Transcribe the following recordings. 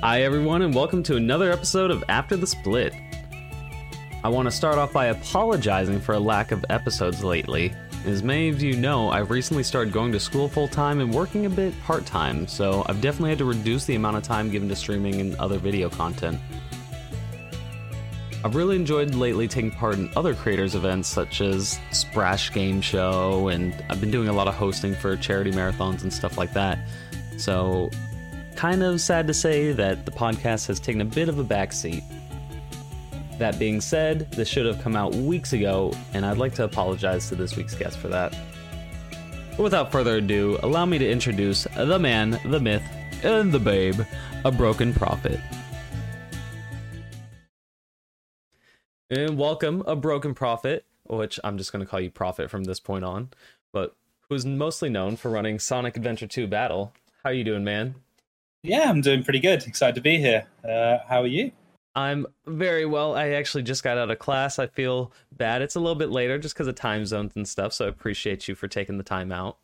Hi, everyone, and welcome to another episode of After the Split. I want to start off by apologizing for a lack of episodes lately. As many of you know, I've recently started going to school full time and working a bit part time, so I've definitely had to reduce the amount of time given to streaming and other video content. I've really enjoyed lately taking part in other creators' events such as Sprash Game Show, and I've been doing a lot of hosting for charity marathons and stuff like that. So, kind of sad to say that the podcast has taken a bit of a backseat. That being said, this should have come out weeks ago, and I'd like to apologize to this week's guest for that. But without further ado, allow me to introduce the man, the myth, and the babe, a broken prophet. And welcome, a broken prophet, which I'm just going to call you prophet from this point on, but who's mostly known for running Sonic Adventure 2 Battle. How you doing, man? Yeah, I'm doing pretty good. Excited to be here. Uh, how are you? I'm very well. I actually just got out of class. I feel bad. It's a little bit later just because of time zones and stuff, so I appreciate you for taking the time out.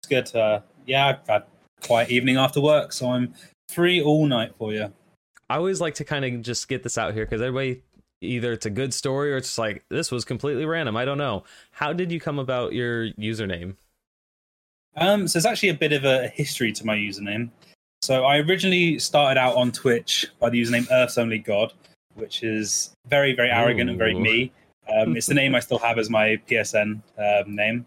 It's good. Uh, yeah, I've had quiet evening after work, so I'm free all night for you. I always like to kind of just get this out here because everybody either it's a good story or it's just like this was completely random. I don't know. How did you come about your username? Um, so there's actually a bit of a history to my username. So I originally started out on Twitch by the username Earth's Only God, which is very, very arrogant and very me. Um, it's the name I still have as my PSN um, name.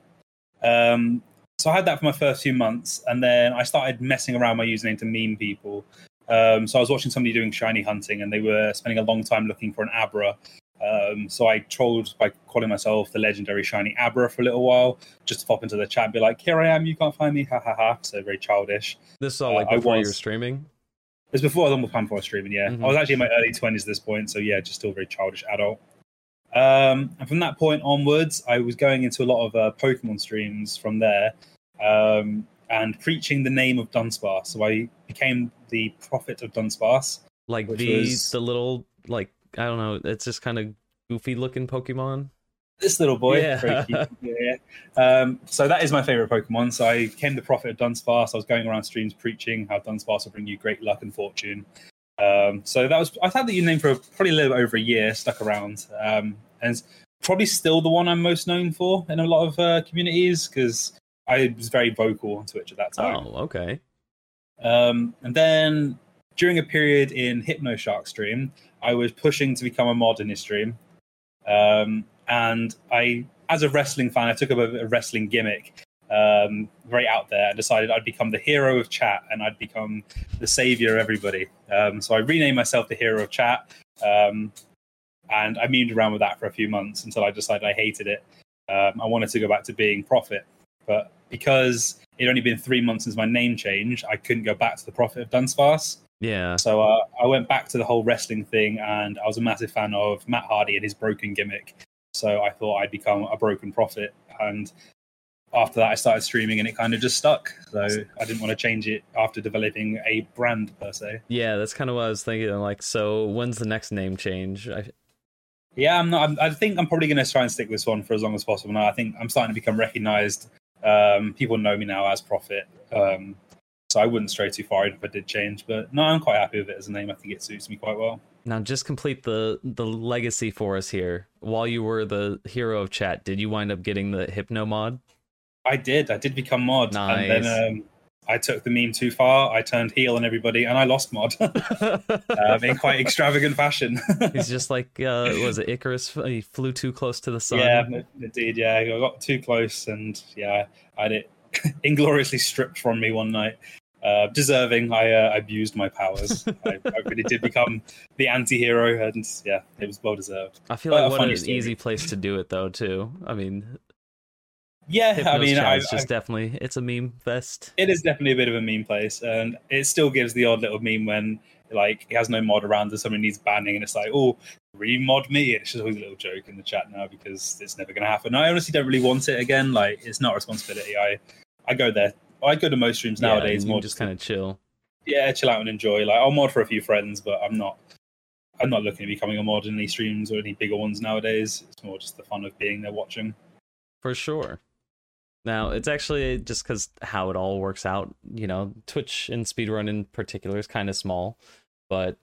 Um, so I had that for my first few months, and then I started messing around my username to meme people. Um, so I was watching somebody doing shiny hunting, and they were spending a long time looking for an Abra. Um, so I trolled by calling myself the legendary shiny Abra for a little while, just to pop into the chat and be like, "Here I am, you can't find me," ha ha ha. So very childish. This is all Uh, like I before you was- were streaming. It was before I was almost time before streaming. Yeah, Mhm. I was actually in my early twenties at this point, so yeah, just still very childish adult. Um, and from that point onwards, I was going into a lot of uh, Pokemon streams from there, um, and preaching the name of Dunsparce. So I became the prophet of Dunsparce. Like the was- the little like I don't know. It's just kind of goofy looking Pokemon. This little boy, Yeah. yeah. Um, so that is my favorite Pokemon. So I became the prophet of Dunsparce. I was going around streams preaching how Dunsparce will bring you great luck and fortune. Um, so that was I've had the name for probably a little over a year, stuck around, um, and it's probably still the one I'm most known for in a lot of uh, communities because I was very vocal on Twitch at that time. Oh, okay. Um, and then during a period in Hypno Shark stream, I was pushing to become a mod in his stream. Um, and I, as a wrestling fan, I took up a, a wrestling gimmick um, very out there and decided I'd become the hero of chat and I'd become the savior of everybody. Um, so I renamed myself the hero of chat. Um, and I memed around with that for a few months until I decided I hated it. Um, I wanted to go back to being prophet. But because it'd only been three months since my name changed, I couldn't go back to the prophet of Dunsparce. Yeah. So uh, I went back to the whole wrestling thing, and I was a massive fan of Matt Hardy and his broken gimmick. So I thought I'd become a broken prophet, and after that, I started streaming, and it kind of just stuck. So I didn't want to change it after developing a brand per se. Yeah, that's kind of what I was thinking. Like, so when's the next name change? I, Yeah, I'm not. I'm, I think I'm probably going to try and stick with this one for as long as possible. Now I think I'm starting to become recognised. Um, people know me now as Prophet, um, so I wouldn't stray too far if I did change. But no, I'm quite happy with it as a name. I think it suits me quite well. now, just complete the the legacy for us here. While you were the hero of chat, did you wind up getting the Hypno mod? I did. I did become mod, and Nice. then um, I took the meme too far. I turned heel on everybody, and I lost mod um, in quite extravagant fashion. He's just like, uh, was it Icarus? He flew too close to the sun. yeah, indeed. Yeah, I got too close, and yeah, I had it ingloriously stripped from me one night. Uh, deserving. I uh, abused my powers. I, I really did become the anti-hero, and yeah, it was well deserved. I feel Uh, like what an story. easy place to do it, though. Too. I mean, Yeah, Hypno's I mean, chat I, just I- definitely it's a meme fest. it is definitely a bit of a meme place, and it still gives the odd little meme when like he has no mod around and somebody needs banning, and it's like, oh, remod me. It's just always a little joke in the chat now because it's never going to happen. I honestly don't really want it again. Like, it's not a responsibility. I I go there. I go to most streams Yeah, nowadays more just kind of chill. yeah, chill out and enjoy. Like I'll mod for a few friends, but I'm not I'm not looking at becoming a mod in any streams or any bigger ones nowadays. It's more just the fun of being there watching. For sure. Now, it's actually just because how it all works out. You know, Twitch and speedrun in particular is kind of small, but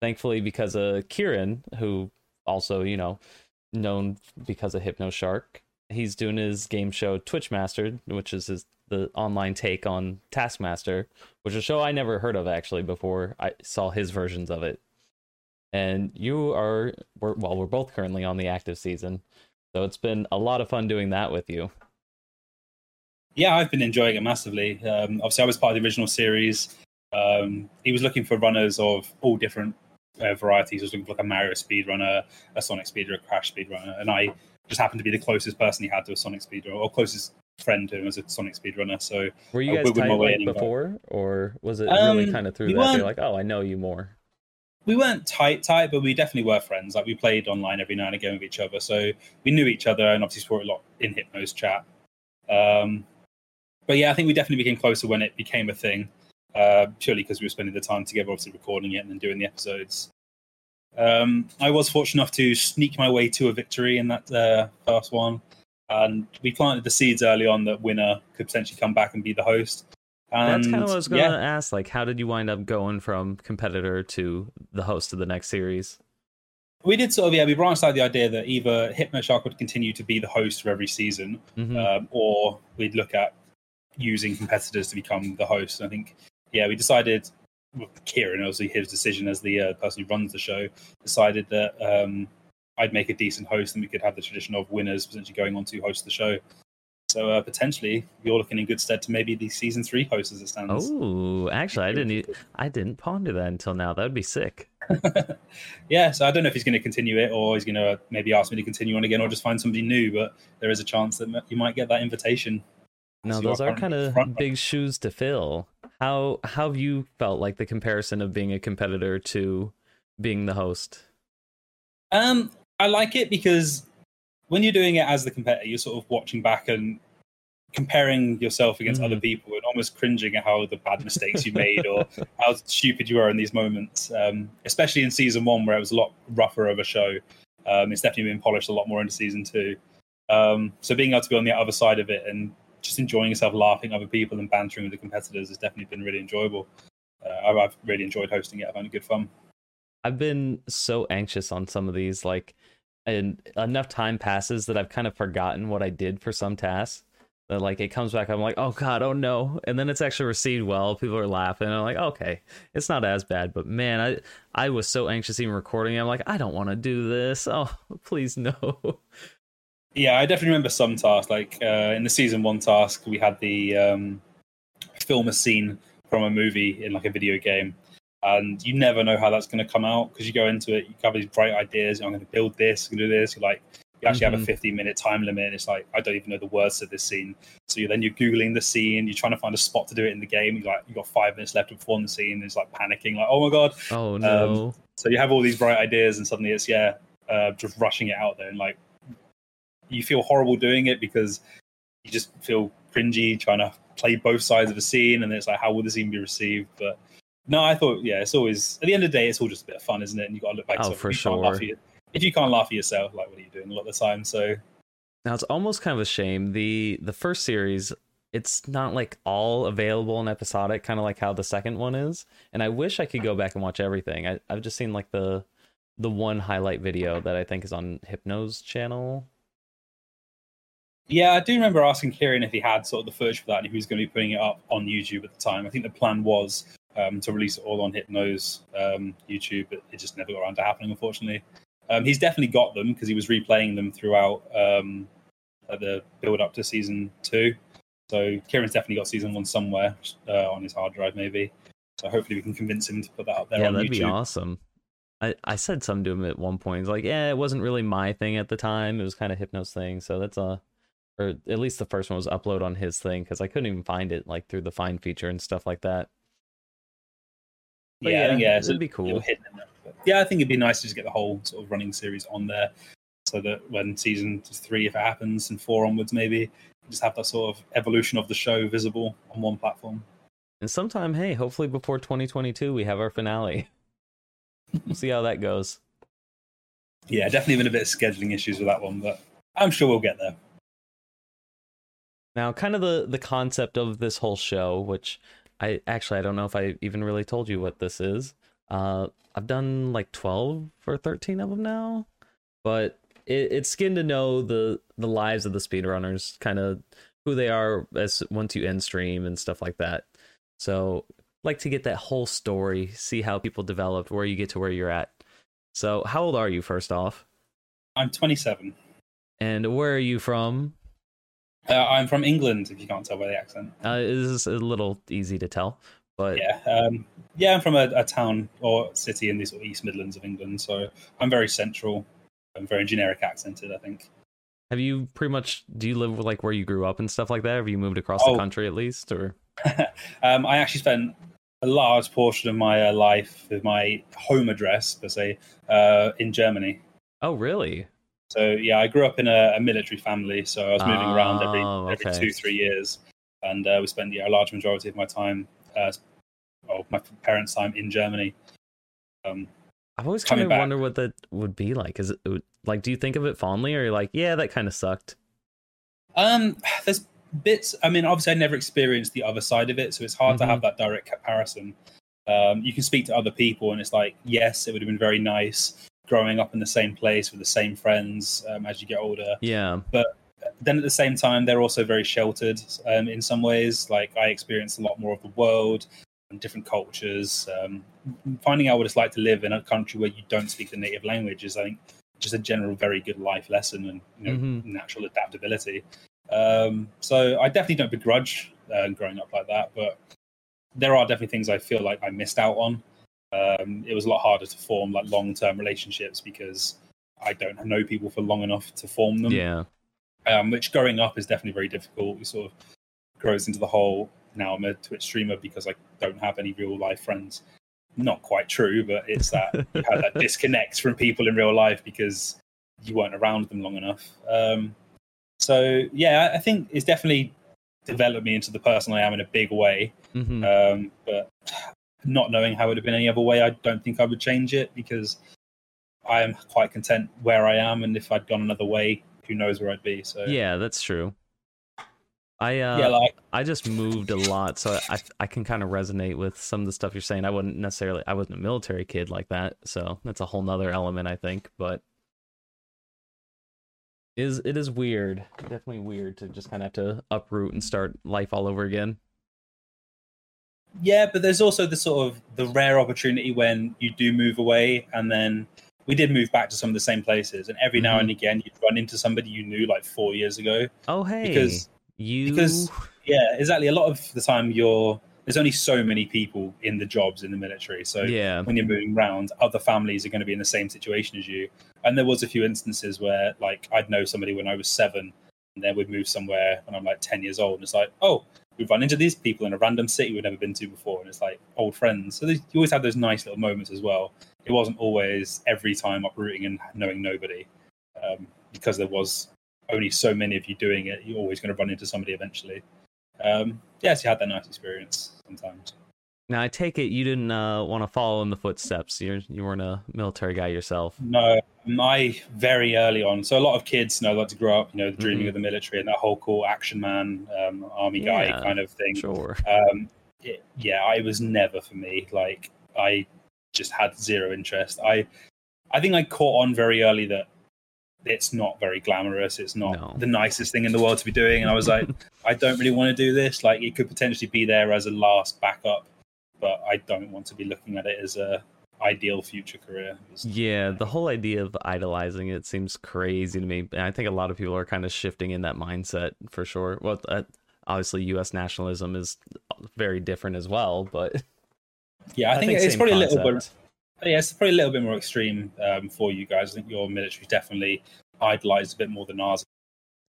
thankfully, because of Kieran, who also, you know, known because of Hypno Shark, he's doing his game show Twitch Mastered, which is his the online take on Taskmaster, which is a show I never heard of actually before I saw his versions of it. And you are, we're, well, we're both currently on the active season, so it's been a lot of fun doing that with you. Yeah, I've been enjoying it massively. Um, obviously, I was part of the original series. Um, he was looking for runners of all different uh, varieties. He was looking for like a Mario speedrunner, a Sonic speedrunner, a Crash speedrunner, and I just happened to be the closest person he had to a Sonic speedrunner, or closest friend who was a Sonic speedrunner. So were you guys tight like before, or was it um, really kind of through that? They're like, oh, I know you more. We weren't tight, tight, but we definitely were friends. Like we played online every now and again with each other, so we knew each other, and obviously saw a lot in Hypno's chat. Um, but yeah, I think we definitely became closer when it became a thing. Uh, purely because we were spending the time together, obviously recording it and then doing the episodes. Um, I was fortunate enough to sneak my way to a victory in that uh, first one, and we planted the seeds early on that winner could potentially come back and be the host. And, That's kind of what I was going to yeah. ask. Like, how did you wind up going from competitor to the host of the next series? We did sort of, yeah, we branched out the idea that either Hypno Shark would continue to be the host for every season, mm-hmm. um, or we'd look at using competitors to become the host. I think, yeah, we decided well, Kieran, obviously his decision as the uh, person who runs the show, decided that um, I'd make a decent host and we could have the tradition of winners potentially going on to host the show. So uh, potentially, you're looking in good stead to maybe the season three host as it stands. Oh, actually, I didn't. I didn't ponder that until now. That would be sick. yeah, so I don't know if he's going to continue it or he's going to maybe ask me to continue on again or just find somebody new. But there is a chance that you might get that invitation. No, those are kind of big shoes to fill. How how have you felt like the comparison of being a competitor to being the host? Um, I like it because when you're doing it as the competitor, you're sort of watching back and comparing yourself against mm. other people and almost cringing at how the bad mistakes you made or how stupid you are in these moments. Um, especially in season one, where it was a lot rougher of a show. Um, it's definitely been polished a lot more into season two. Um, so being able to be on the other side of it and just enjoying yourself, laughing at other people, and bantering with the competitors has definitely been really enjoyable. Uh, I've, I've really enjoyed hosting it. I've had good fun. I've been so anxious on some of these, like, and enough time passes that I've kind of forgotten what I did for some tasks. That like it comes back, I'm like, oh god, oh no, and then it's actually received well. People are laughing. I'm like, okay, it's not as bad, but man, I I was so anxious even recording. I'm like, I don't want to do this. Oh, please no. Yeah, I definitely remember some tasks. Like uh, in the season one task, we had the um, film a scene from a movie in like a video game, and you never know how that's going to come out because you go into it, you have these bright ideas. I'm going to build this, I'm going to do this. You're like, you actually mm-hmm. have a mm-hmm. 15 minute time limit. And it's like I don't even know the words to this scene. So you, then you're googling the scene. You're trying to find a spot to do it in the game. You like you got five minutes left to perform the scene. It's like panicking, like oh my god. Oh no. Um, so you have all these bright ideas, and suddenly it's yeah, uh, just rushing it out there and like you feel horrible doing it because you just feel cringy trying to play both sides of the scene, and it's like, how will the scene be received? But no, I thought, yeah, it's always at the end of the day, it's all just a bit of fun, isn't it? And you got to look back. Oh, for sure. if you can't laugh at yourself, like, what are you doing a lot of the time? So now it's almost kind of a shame. the The first series, it's not like all available and episodic, kind of like how the second one is. And I wish I could go back and watch everything. I, I've just seen like the the one highlight video that I think is on Hypno's channel yeah, I do remember asking Kieran if he had sort of the footage for that and if he was going to be putting it up on YouTube at the time. I think the plan was um, to release it all on Hypno's um, YouTube, but it just never got around to happening, unfortunately. Um, he's definitely got them because he was replaying them throughout um, the build up to season two. So Kieran's definitely got season one somewhere uh, on his hard drive, maybe. So hopefully we can convince him to put that up there. Yeah, that'd YouTube. be awesome. I, I said something to him at one point. He's like, yeah, it wasn't really my thing at the time. It was kind of Hypno's thing. So that's a or at least the first one was upload on his thing because I couldn't even find it like through the find feature and stuff like that. But yeah, yeah, it'd be cool. yeah, I think it'd be nice to just get the whole sort of running series on there, so that when season three, if it happens, and four onwards, maybe just have that sort of evolution of the show visible on one platform. And sometime, hey, hopefully before 2022, we have our finale. we'll see how that goes. Yeah, definitely been a bit of scheduling issues with that one, but I'm sure we'll get there. Now, kind of the the concept of this whole show, which I actually I don't know if I even really told you what this is. Uh, I've done like twelve or thirteen of them now, but it, it's skin to know the the lives of the speedrunners, kind of who they are as once you end stream and stuff like that. So, like to get that whole story, see how people developed, where you get to where you're at. So, how old are you? First off, I'm 27. and where are you from? Uh, I'm from England, if you can't tell by the accent. Uh, it is a little easy to tell, but Yeah, um, yeah, I'm from a, a town or city in the sort of East Midlands of England, so I'm very central. I'm very generic accented, I think. have you pretty much? Do you live like where you grew up and stuff like that? Have you moved across Oh. the country at least, or um, I actually spent a large portion of my uh, life with my home address, per se, uh, in Germany. oh really? So yeah, I grew up in a, a military family, so I was moving around every Oh, every okay. two three years, and uh, we spent yeah, a large majority of my time, uh, well, my parents' time in Germany. Um, I've always kind of back. wondered what that would be like. Is it like? Do you think of it fondly, or you're like, yeah, that kind of sucked? um, there's bits. I mean, obviously, I never experienced the other side of it, so it's hard to Mhm. have that direct comparison. Um, you can speak to other people, and it's like, yes, it would have been very nice growing up in the same place with the same friends um, as you get older. Yeah, But then at the same time they're also very sheltered um, in some ways. Like i experienced a lot more of the world and different cultures. Um, finding out what it's like to live in a country where you don't speak the native language is i think just a general very good life lesson and you know Mhm. natural adaptability. Um, so i definitely don't begrudge uh, growing up like that but there are definitely things i feel like i missed out on um, it was a lot harder to form like long-term relationships because i don't know people for long enough to form them yeah, um, which growing up is definitely very difficult. It sort of grows into the whole now I'm a Twitch streamer because I don't have any real life friends. Not quite true, but it's that you have that disconnect from people in real life because you weren't around them long enough. Um, so yeah, I- think it's definitely developed me into the person I am in a big way. hmm Um, but not knowing how it would have been any other way, I don't think I would change it because I am quite content where I am, and if I'd gone another way, who knows where I'd be. So yeah, that's true. I uh, yeah, like I just moved a lot, so I I can kind of resonate with some of the stuff you're saying. I wouldn't necessarily, I wasn't a military kid like that, so that's a whole nother element, I think. But is it is weird, definitely weird to just kind of have to uproot and start life all over again. Yeah, but there's also the sort of the rare opportunity when you do move away, and then we did move back to some of the same places, and every now Mhm. and again you'd run into somebody you knew like four years ago. Oh hey, Because- you because- Yeah, exactly. A lot of the time you're there's only so many people in the jobs in the military, so yeah, when you're moving around, other families are going to be in the same situation as you. And there was a few instances where like I'd know somebody when I was seven, and then we'd move somewhere when I'm like ten years old, and it's like, oh, we've run into these people in a random city we've never been to before, and it's like old friends. So you always have those nice little moments as well. It wasn't always every time uprooting and knowing nobody, um, because there was only so many of you doing it. You're always going to run into somebody eventually. Um, yes, you had that nice experience sometimes. Now I take it you didn't uh, want to follow in the footsteps. You're you weren't a military guy yourself. No, my very early on. So a lot of kids you know like to grow up, you know, dreaming Mhm. of the military and that whole cool action man, um, army guy kind of thing. Sure. Um, it, yeah, I was never for me. Like I just had zero interest. I, I think I caught on very early that it's not very glamorous. It's not No. the nicest thing in the world to be doing. And I was like, I don't really want to do this. Like it could potentially be there as a last backup, but I don't want to be looking at it as a ideal future career. Yeah, the whole idea of idolizing it seems crazy to me. And I think a lot of people are kind of shifting in that mindset for sure. Well, uh, obviously, U.S. nationalism is very different as well, but Yeah, I, think, it's same probably a little bit. Yeah, it's probably a little bit more extreme um, for you guys. I think your military definitely idolized a bit more than ours.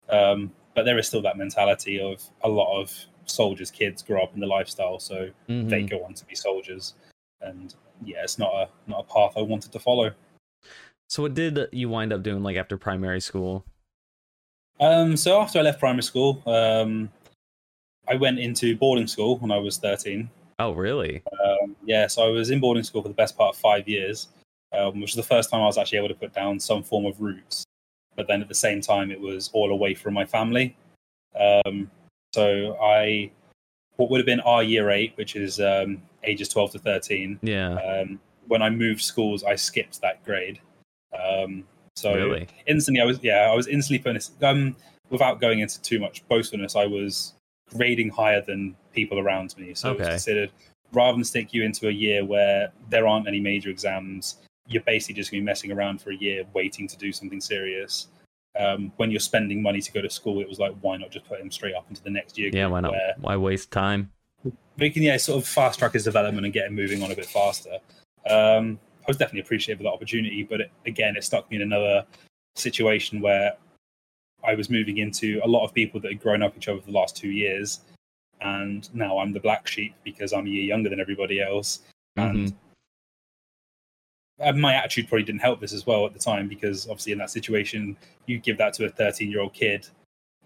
Um, but there is still that mentality of a lot of soldiers' kids grow up in the lifestyle, so Mhm. they go on to be soldiers. And yeah, it's not a not a path I wanted to follow. So, what did you wind up doing like after primary school? Um, so after I left primary school, um, I went into boarding school when I was thirteen. Oh, really? Um, yeah, so I was in boarding school for the best part of five years, um, which was the first time I was actually able to put down some form of roots. But then at the same time, it was all away from my family. Um, So I, what would have been our year eight, which is um, ages 12 to 13. Yeah. Um, when I moved schools, I skipped that grade. Um, so Really? instantly, I was yeah, I was instantly put in. Um, without going into too much boastfulness, I was grading higher than people around me. So it was considered rather than stick you into a year where there aren't any major exams, you're basically just going to be messing around for a year waiting to do something serious. Um, when you're spending money to go to school, it was like, why not just put him straight up into the next year? Yeah. Why not? Where Why waste time? we can yeah sort of fast track his development and get him moving on a bit faster. Um, I was definitely appreciative of that opportunity, but it, again, it stuck me in another situation where I was moving into a lot of people that had grown up each other for the last two years, and now I'm the black sheep because I'm a year younger than everybody else, and Mhm. And my attitude probably didn't help this as well at the time because obviously in that situation you give that to a 13 year old kid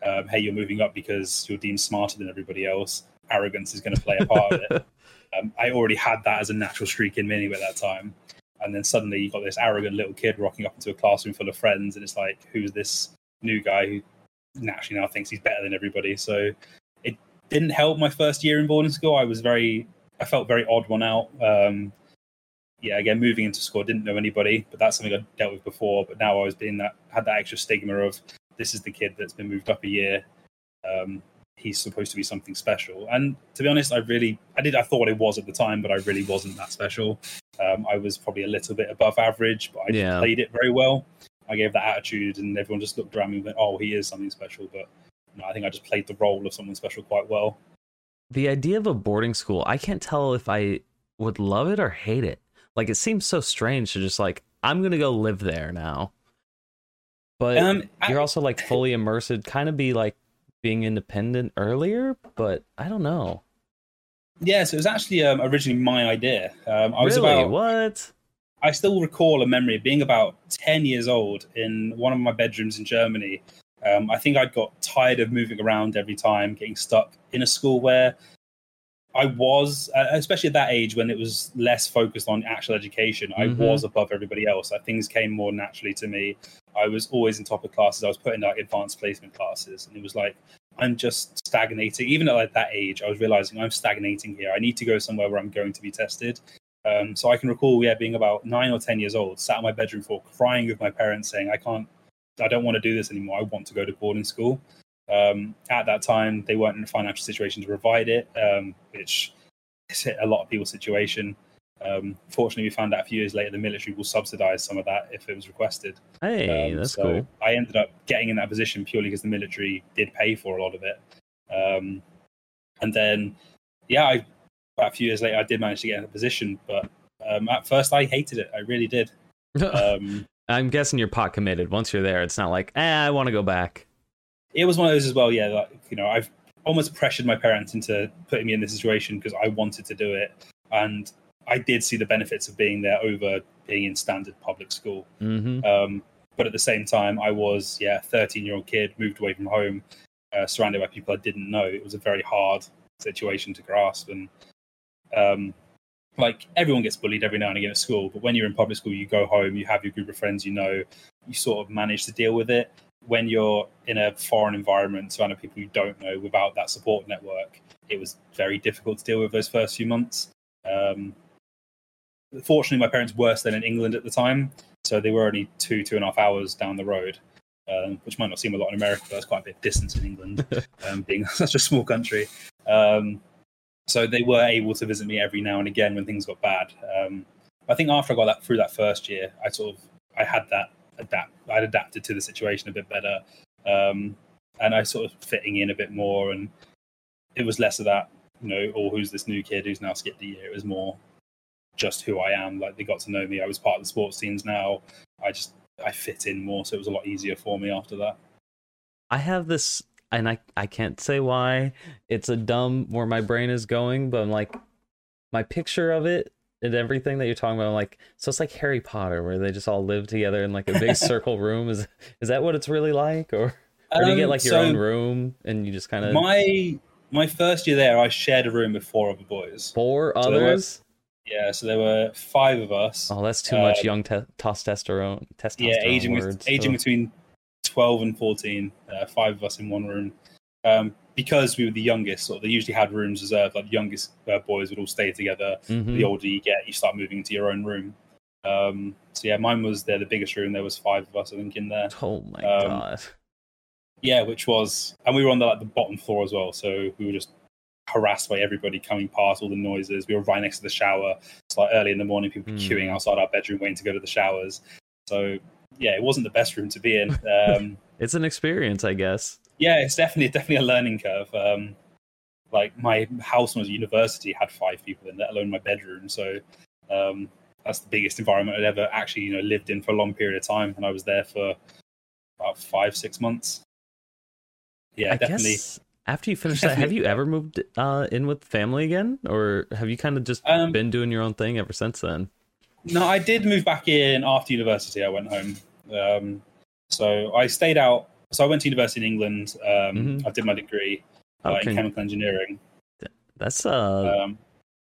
um, hey you're moving up because you're deemed smarter than everybody else. Arrogance is going to play a part of it. Um, i already had that as a natural streak in me anyway at that time. And then suddenly you've got this arrogant little kid rocking up into a classroom full of friends and it's like who's this new guy who naturally now thinks he's better than everybody? So it didn't help my first year in boarding school. I was very i felt very odd one out. Um, yeah, again, moving into school, didn't know anybody, but that's something I dealt with before. But now I was being that had that extra stigma of this is the kid that's been moved up a year. Um, he's supposed to be something special. And to be honest, I really, I did, I thought it was at the time, but I really wasn't that special. Um, I was probably a little bit above average, but I Yeah. played it very well. I gave that attitude, and everyone just looked around me and went, "Oh, he is something special." But no, I think I just played the role of someone special quite well. The idea of a boarding school, I can't tell if I would love it or hate it. Like it seems so strange to just like I'm gonna go live there now. But Um, you're also like fully immersed, kind of be like being independent earlier, but I don't know. Yeah, so it was actually um, originally my idea. Um, I was really? about what? I still recall a memory of being about 10 years old in one of my bedrooms in Germany. Um, I think I got tired of moving around every time, getting stuck in a school where I was, uh, especially at that age when it was less focused on actual education, I Mhm. was above everybody else. Like, things came more naturally to me. I was always in top of classes. I was put in like advanced placement classes, and it was like I'm just stagnating. Even at like, that age, I was realizing I'm stagnating here. I need to go somewhere where I'm going to be tested. Um, so I can recall, yeah, being about nine or ten years old, sat on my bedroom floor, crying with my parents, saying, "I can't, I don't want to do this anymore. I want to go to boarding school." Um, at that time, they weren't in a financial situation to provide it, um, which is a lot of people's situation. Um, fortunately, we found out a few years later the military will subsidize some of that if it was requested. Hey, Um, that's so cool. I ended up getting in that position purely because the military did pay for a lot of it. Um, and then, yeah, I, a few years later, I did manage to get in a position, but um, at first I hated it. I really did. Um, I'm guessing you're pot committed. Once you're there, it's not like, eh, I want to go back. It was one of those as well. Yeah, like, you know, I've almost pressured my parents into putting me in this situation because I wanted to do it, and I did see the benefits of being there over being in standard public school. hmm Um, but at the same time, I was yeah, thirteen year old kid moved away from home, uh, surrounded by people I didn't know. It was a very hard situation to grasp, and um, like everyone gets bullied every now and again at school. But when you're in public school, you go home, you have your group of friends, you know, you sort of manage to deal with it. When you're in a foreign environment surrounded by people you don't know without that support network, it was very difficult to deal with those first few months. Um, fortunately, my parents were still in England at the time, so they were only two, two and a half hours down the road, um, which might not seem a lot in America, but that's quite a bit of distance in England, um, being such a small country. Um, so they were able to visit me every now and again when things got bad. Um, I think after I got that through that first year, I sort of I had that adapt. I'd adapted to the situation a bit better, um, and I sort of fitting in a bit more, and it was less of that, you know, or who's this new kid who's now skipped a year. It was more just who I am. Like they got to know me. I was part of the sports teams now. I just I fit in more, so it was a lot easier for me after that. I have this, and I I can't say why. It's a dumb where my brain is going, but I'm like, my picture of it and everything that you're talking about, I'm like, so it's like Harry Potter, where they just all live together in like a big circle room. Is is that what it's really like, or or do you get Um, like your so own room and you just kind of My my first year there, I shared a room with four other boys. four So there were- others? Yeah, so there were five of us. Oh, that's too much um, young te- testosterone. Testosterone yeah, aging words. with, aging between twelve and fourteen. Uh, five of us in one room. Um, because we were the youngest, sort of, they usually had rooms reserved. Like the youngest uh, boys would all stay together. Mhm. The older you get, you start moving into your own room. Um, so yeah, mine was there, the biggest room. There was five of us, I think, in there. Oh my Um, god. Yeah, which was, and we were on the like the bottom floor as well. So we were just harassed by everybody coming past, all the noises. We were right next to the shower. It's like early in the morning, people Hmm. queuing outside our bedroom waiting to go to the showers. So yeah, it wasn't the best room to be in. Um, It's an experience, I guess. Yeah, it's definitely definitely a learning curve. Um, like my house when I was at university had five people in, let alone my bedroom. So um, that's the biggest environment I'd ever actually you know lived in for a long period of time, and I was there for about five six months. Yeah, I definitely. guess after you finish that, have you ever moved uh, in with family again, or have you kind of just Um, been doing your own thing ever since then? No, I did move back in after university. I went home. Um, so I stayed out. So I went to university in England. Um, Mhm. I did my degree uh, Okay. in chemical engineering. That's uh, Um,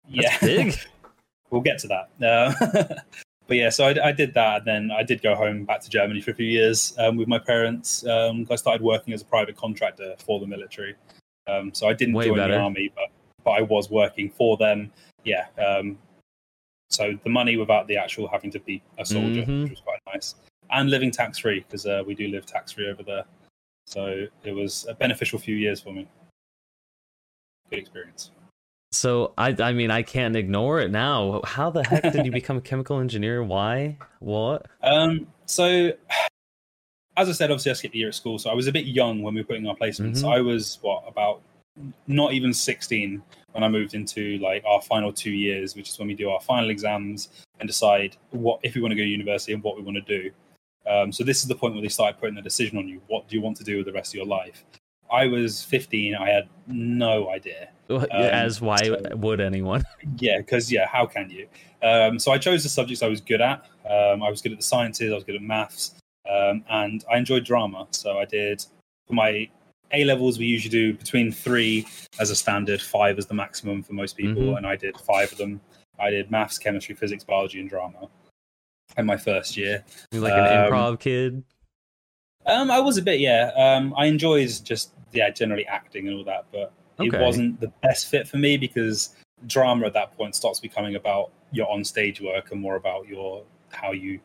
yeah, that's big. we'll get to that. Uh, but yeah, so I, I did that. And then I did go home back to Germany for a few years um, with my parents. Um, I started working as a private contractor for the military. Um, so I didn't Way join better. the army, but, but I was working for them. Yeah. Um, so the money without the actual having to be a soldier, Mhm. which was quite nice. And living tax free because uh, we do live tax free over there. So it was a beneficial few years for me. Good experience. So I, I mean, I can't ignore it now. How the heck did you become a chemical engineer? Why? What? Um, so, as I said, obviously I skipped a year at school, so I was a bit young when we were putting our placements. Mhm. I was what about not even sixteen when I moved into like our final two years, which is when we do our final exams and decide what if we want to go to university and what we want to do. Um, so this is the point where they started putting the decision on you. What do you want to do with the rest of your life? I was 15. I had no idea. As why so- would anyone? Yeah, because yeah, how can you? Um, so I chose the subjects I was good at. Um, I was good at the sciences. I was good at maths, um, and I enjoyed drama. So I did for my A levels. We usually do between three as a standard, five as the maximum for most people, Mhm. and I did five of them. I did maths, chemistry, physics, biology, and drama. In my first year, You're like an Um, improv kid. um, I was a bit yeah. Um, I enjoyed just yeah generally acting and all that, but Okay. it wasn't the best fit for me because drama at that point starts becoming about your on stage work and more about your how you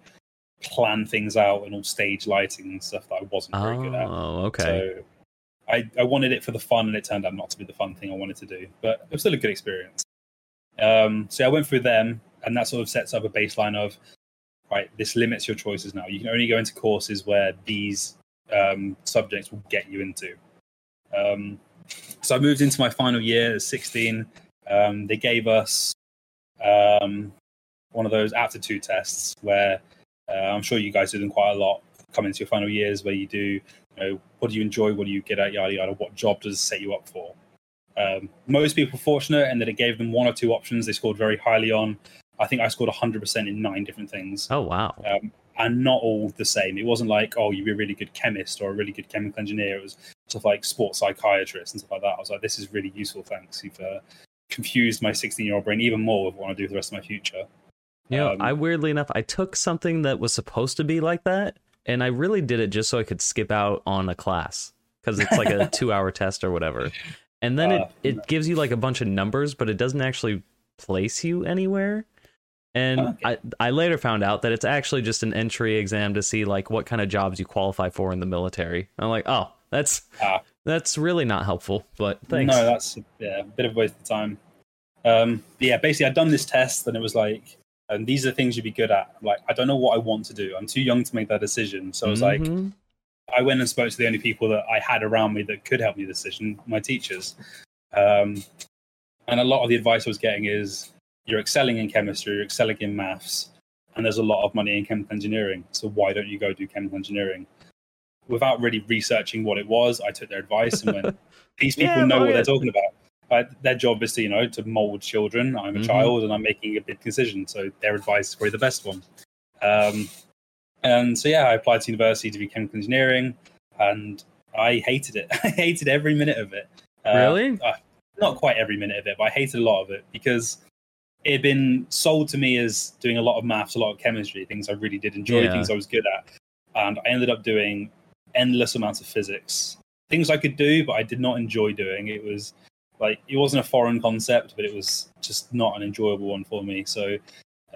plan things out and all stage lighting and stuff that I wasn't very good at. Oh, okay. So I, I wanted it for the fun and it turned out not to be the fun thing I wanted to do. But it was still a good experience. Um, so I went through them and that sort of sets up a baseline of right, this limits your choices now. You can only go into courses where these um, subjects will get you into. Um, so I moved into my final year at 16. Um, they gave us um, one of those aptitude tests where uh, I'm sure you guys do them quite a lot coming into your final years where you do, you know, what do you enjoy, what do you get at, yada yada, what job does it set you up for? Um, most people fortunate and that it gave them one or two options they scored very highly on. I think I scored 100% in nine different things Oh wow. um, and not all the same. It wasn't like, oh, you'd be a really good chemist or a really good chemical engineer. It was stuff like sports psychiatrist and stuff like that. I was like, this is really useful. Thanks. You've uh, confused my 16 year old brain even more with what I want do for the rest of my future. Yeah, Um, I weirdly enough, I took something that was supposed to be like that, and I really did it just so I could skip out on a class because it's like a two-hour test or whatever. And then Uh, it it gives you like a bunch of numbers, but it doesn't actually place you anywhere. And Okay. I I later found out that it's actually just an entry exam to see like what kind of jobs you qualify for in the military. I'm like, oh, that's Ah. that's really not helpful. But thanks. No, that's yeah, a bit of a waste of time. Um, yeah, basically, I'd done this test, and it was like, and these are the things you'd be good at. Like, I don't know what I want to do. I'm too young to make that decision. So I was like, Mhm. I went and spoke to the only people that I had around me that could help me decision, my teachers. Um, and a lot of the advice I was getting is, you're excelling in chemistry, you're excelling in maths, and there's a lot of money in chemical engineering. So why don't you go do chemical engineering? Without really researching what it was, I took their advice and went, these people Yeah, know what yeah. they're talking about. Uh, their job is to, you know, to mold children. I'm a Mhm. child and I'm making a big decision. So their advice is probably the best one. Um, and so, yeah, I applied to university to be chemical engineering and I hated it. I hated every minute of it. Uh, Really? uh, not quite every minute of it, but I hated a lot of it because it had been sold to me as doing a lot of maths, a lot of chemistry, things I really did enjoy, Yeah. things I was good at. And I ended up doing endless amounts of physics things I could do, but I did not enjoy doing. It was like it wasn't a foreign concept, but it was just not an enjoyable one for me. So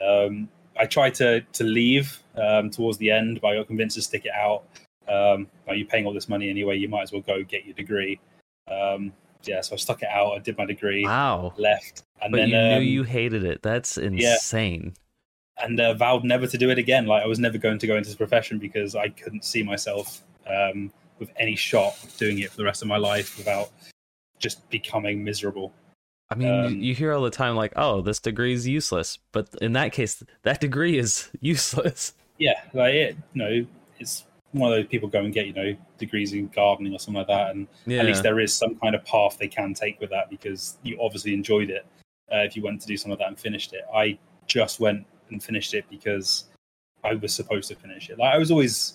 um, I tried to to leave um, towards the end, but I got convinced to stick it out. Um, like you're paying all this money anyway, you might as well go get your degree. Um, yeah, so I stuck it out. I did my degree. Wow. Left, and but then you um, knew you hated it. That's insane. Yeah. and uh, vowed never to do it again. Like I was never going to go into this profession because I couldn't see myself um, with any shot doing it for the rest of my life without just becoming miserable. I mean, you- Um, you hear all the time like, "Oh, this degree is useless," but in that case, that degree is useless. Yeah, like it. You know, it's one of those people go and get you know degrees in gardening or something like that, and Yeah. at least there is some kind of path they can take with that because you obviously enjoyed it. Uh, if you went to do some of that and finished it, I just went and finished it because I was supposed to finish it. Like I was always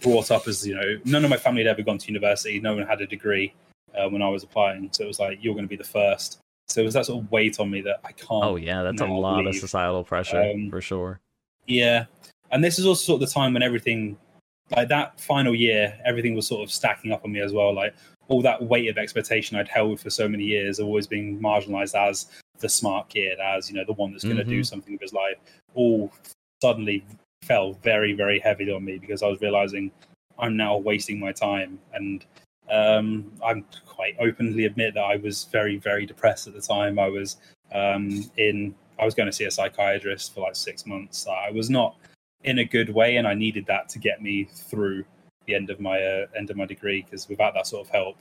brought up as you know, none of my family had ever gone to university. No one had a degree uh, when I was applying, so it was like you're going to be the first. So it was that sort of weight on me that I can't. oh yeah, that's a lot of societal pressure Um, for sure. Yeah, and this is also sort of the time when everything, like that final year, everything was sort of stacking up on me as well. Like all that weight of expectation I'd held for so many years, always being marginalized as the smart kid, as you know, the one that's going to do Mhm. something with his life, all suddenly fell very, very heavy on me because I was realizing I'm now wasting my time, and um, I'm quite openly admit that I was very, very depressed at the time. I was um, in I was going to see a psychiatrist for like six months. I was not in a good way, and I needed that to get me through the end of my uh, end of my degree. Because without that sort of help,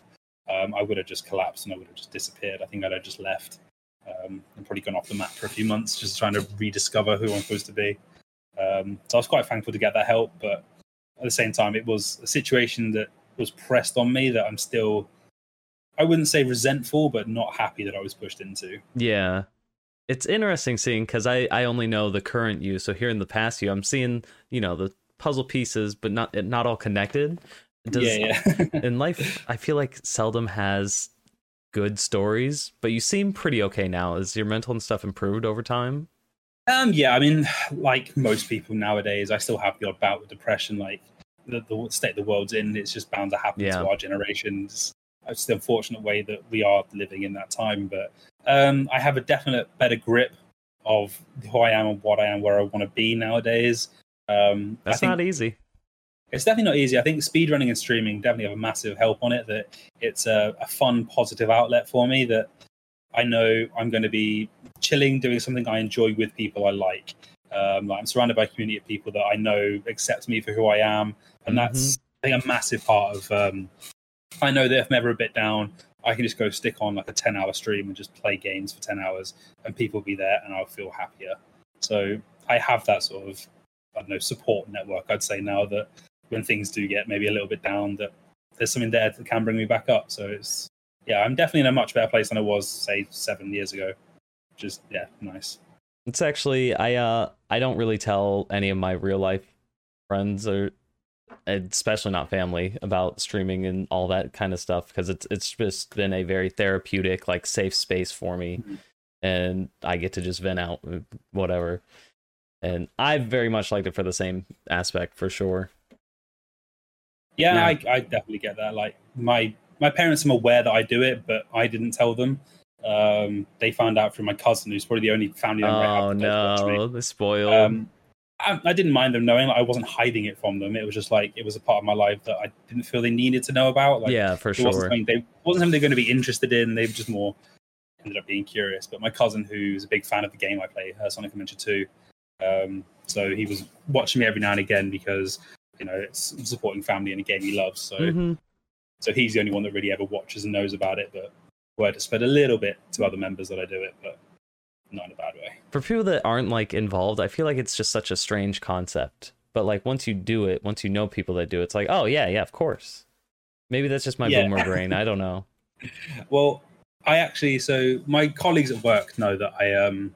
um, I would have just collapsed and I would have just disappeared. I think I'd have just left um, and probably gone off the map for a few months, just trying to rediscover who I'm supposed to be. Um, so I was quite thankful to get that help, but at the same time, it was a situation that was pressed on me that I'm still. I wouldn't say resentful, but not happy that I was pushed into. Yeah. It's interesting seeing because I, I only know the current you. So here in the past you, I'm seeing, you know, the puzzle pieces, but not not all connected. Does, yeah, yeah. in life, I feel like seldom has good stories, but you seem pretty okay now. Is your mental and stuff improved over time? Um, yeah, I mean, like most people nowadays, I still have the odd bout with depression. Like the, the state the world's in, it's just bound to happen Yeah. to our generations. It's the unfortunate way that we are living in that time. But um, I have a definite better grip of who I am and what I am, where I want to be nowadays. Um, That's not easy. it's definitely not easy. I think speedrunning and streaming definitely have a massive help on it. That it's a, a fun, positive outlet for me. That I know I'm going to be chilling, doing something I enjoy with people I like. Um, like I'm surrounded by a community of people that I know accept me for who I am, and that's I think a massive part of. Um, I know that if I'm ever a bit down, I can just go stick on like a 10 hour stream and just play games for 10 hours, and people will be there, and I'll feel happier. So I have that sort of I don't know support network. I'd say now that when things do get maybe a little bit down, that there's something there that can bring me back up. So it's yeah, I'm definitely in a much better place than I was say seven years ago. Which is yeah, nice. It's actually I uh I don't really tell any of my real life friends or especially not family about streaming and all that kind of stuff because it's it's just been a very therapeutic like safe space for me Mhm. and I get to just vent out uh, whatever. And I very much liked it for the same aspect for sure. Yeah, Yeah. I, I definitely get that. Like my my parents are aware that I do it, but I didn't tell them. Um, they found out through my cousin, who's probably the only family member Oh have. that does watch me. no, the spoiled. Um, I, I didn't mind them knowing. Like, I wasn't hiding it from them. It was just like it was a part of my life that I didn't feel they needed to know about. Like, yeah, for it wasn't sure. something they wasn't something they're going to be interested in. They just more ended up being curious. But my cousin, who's a big fan of the game I play, uh, Sonic Adventure Two, um, so he was watching me every now and again because you know it's supporting family in a game he loves. So Mhm. so he's the only one that really ever watches and knows about it. But word has spread a little bit to other members that I do it, but not in a bad way. for people that aren't like involved, I feel like it's just such a strange concept. But like once you do it, once you know people that do it, it's like, oh yeah, yeah, of course. Maybe that's just my Yeah. boomer brain. I don't know. Well, I actually so my colleagues at work know that I um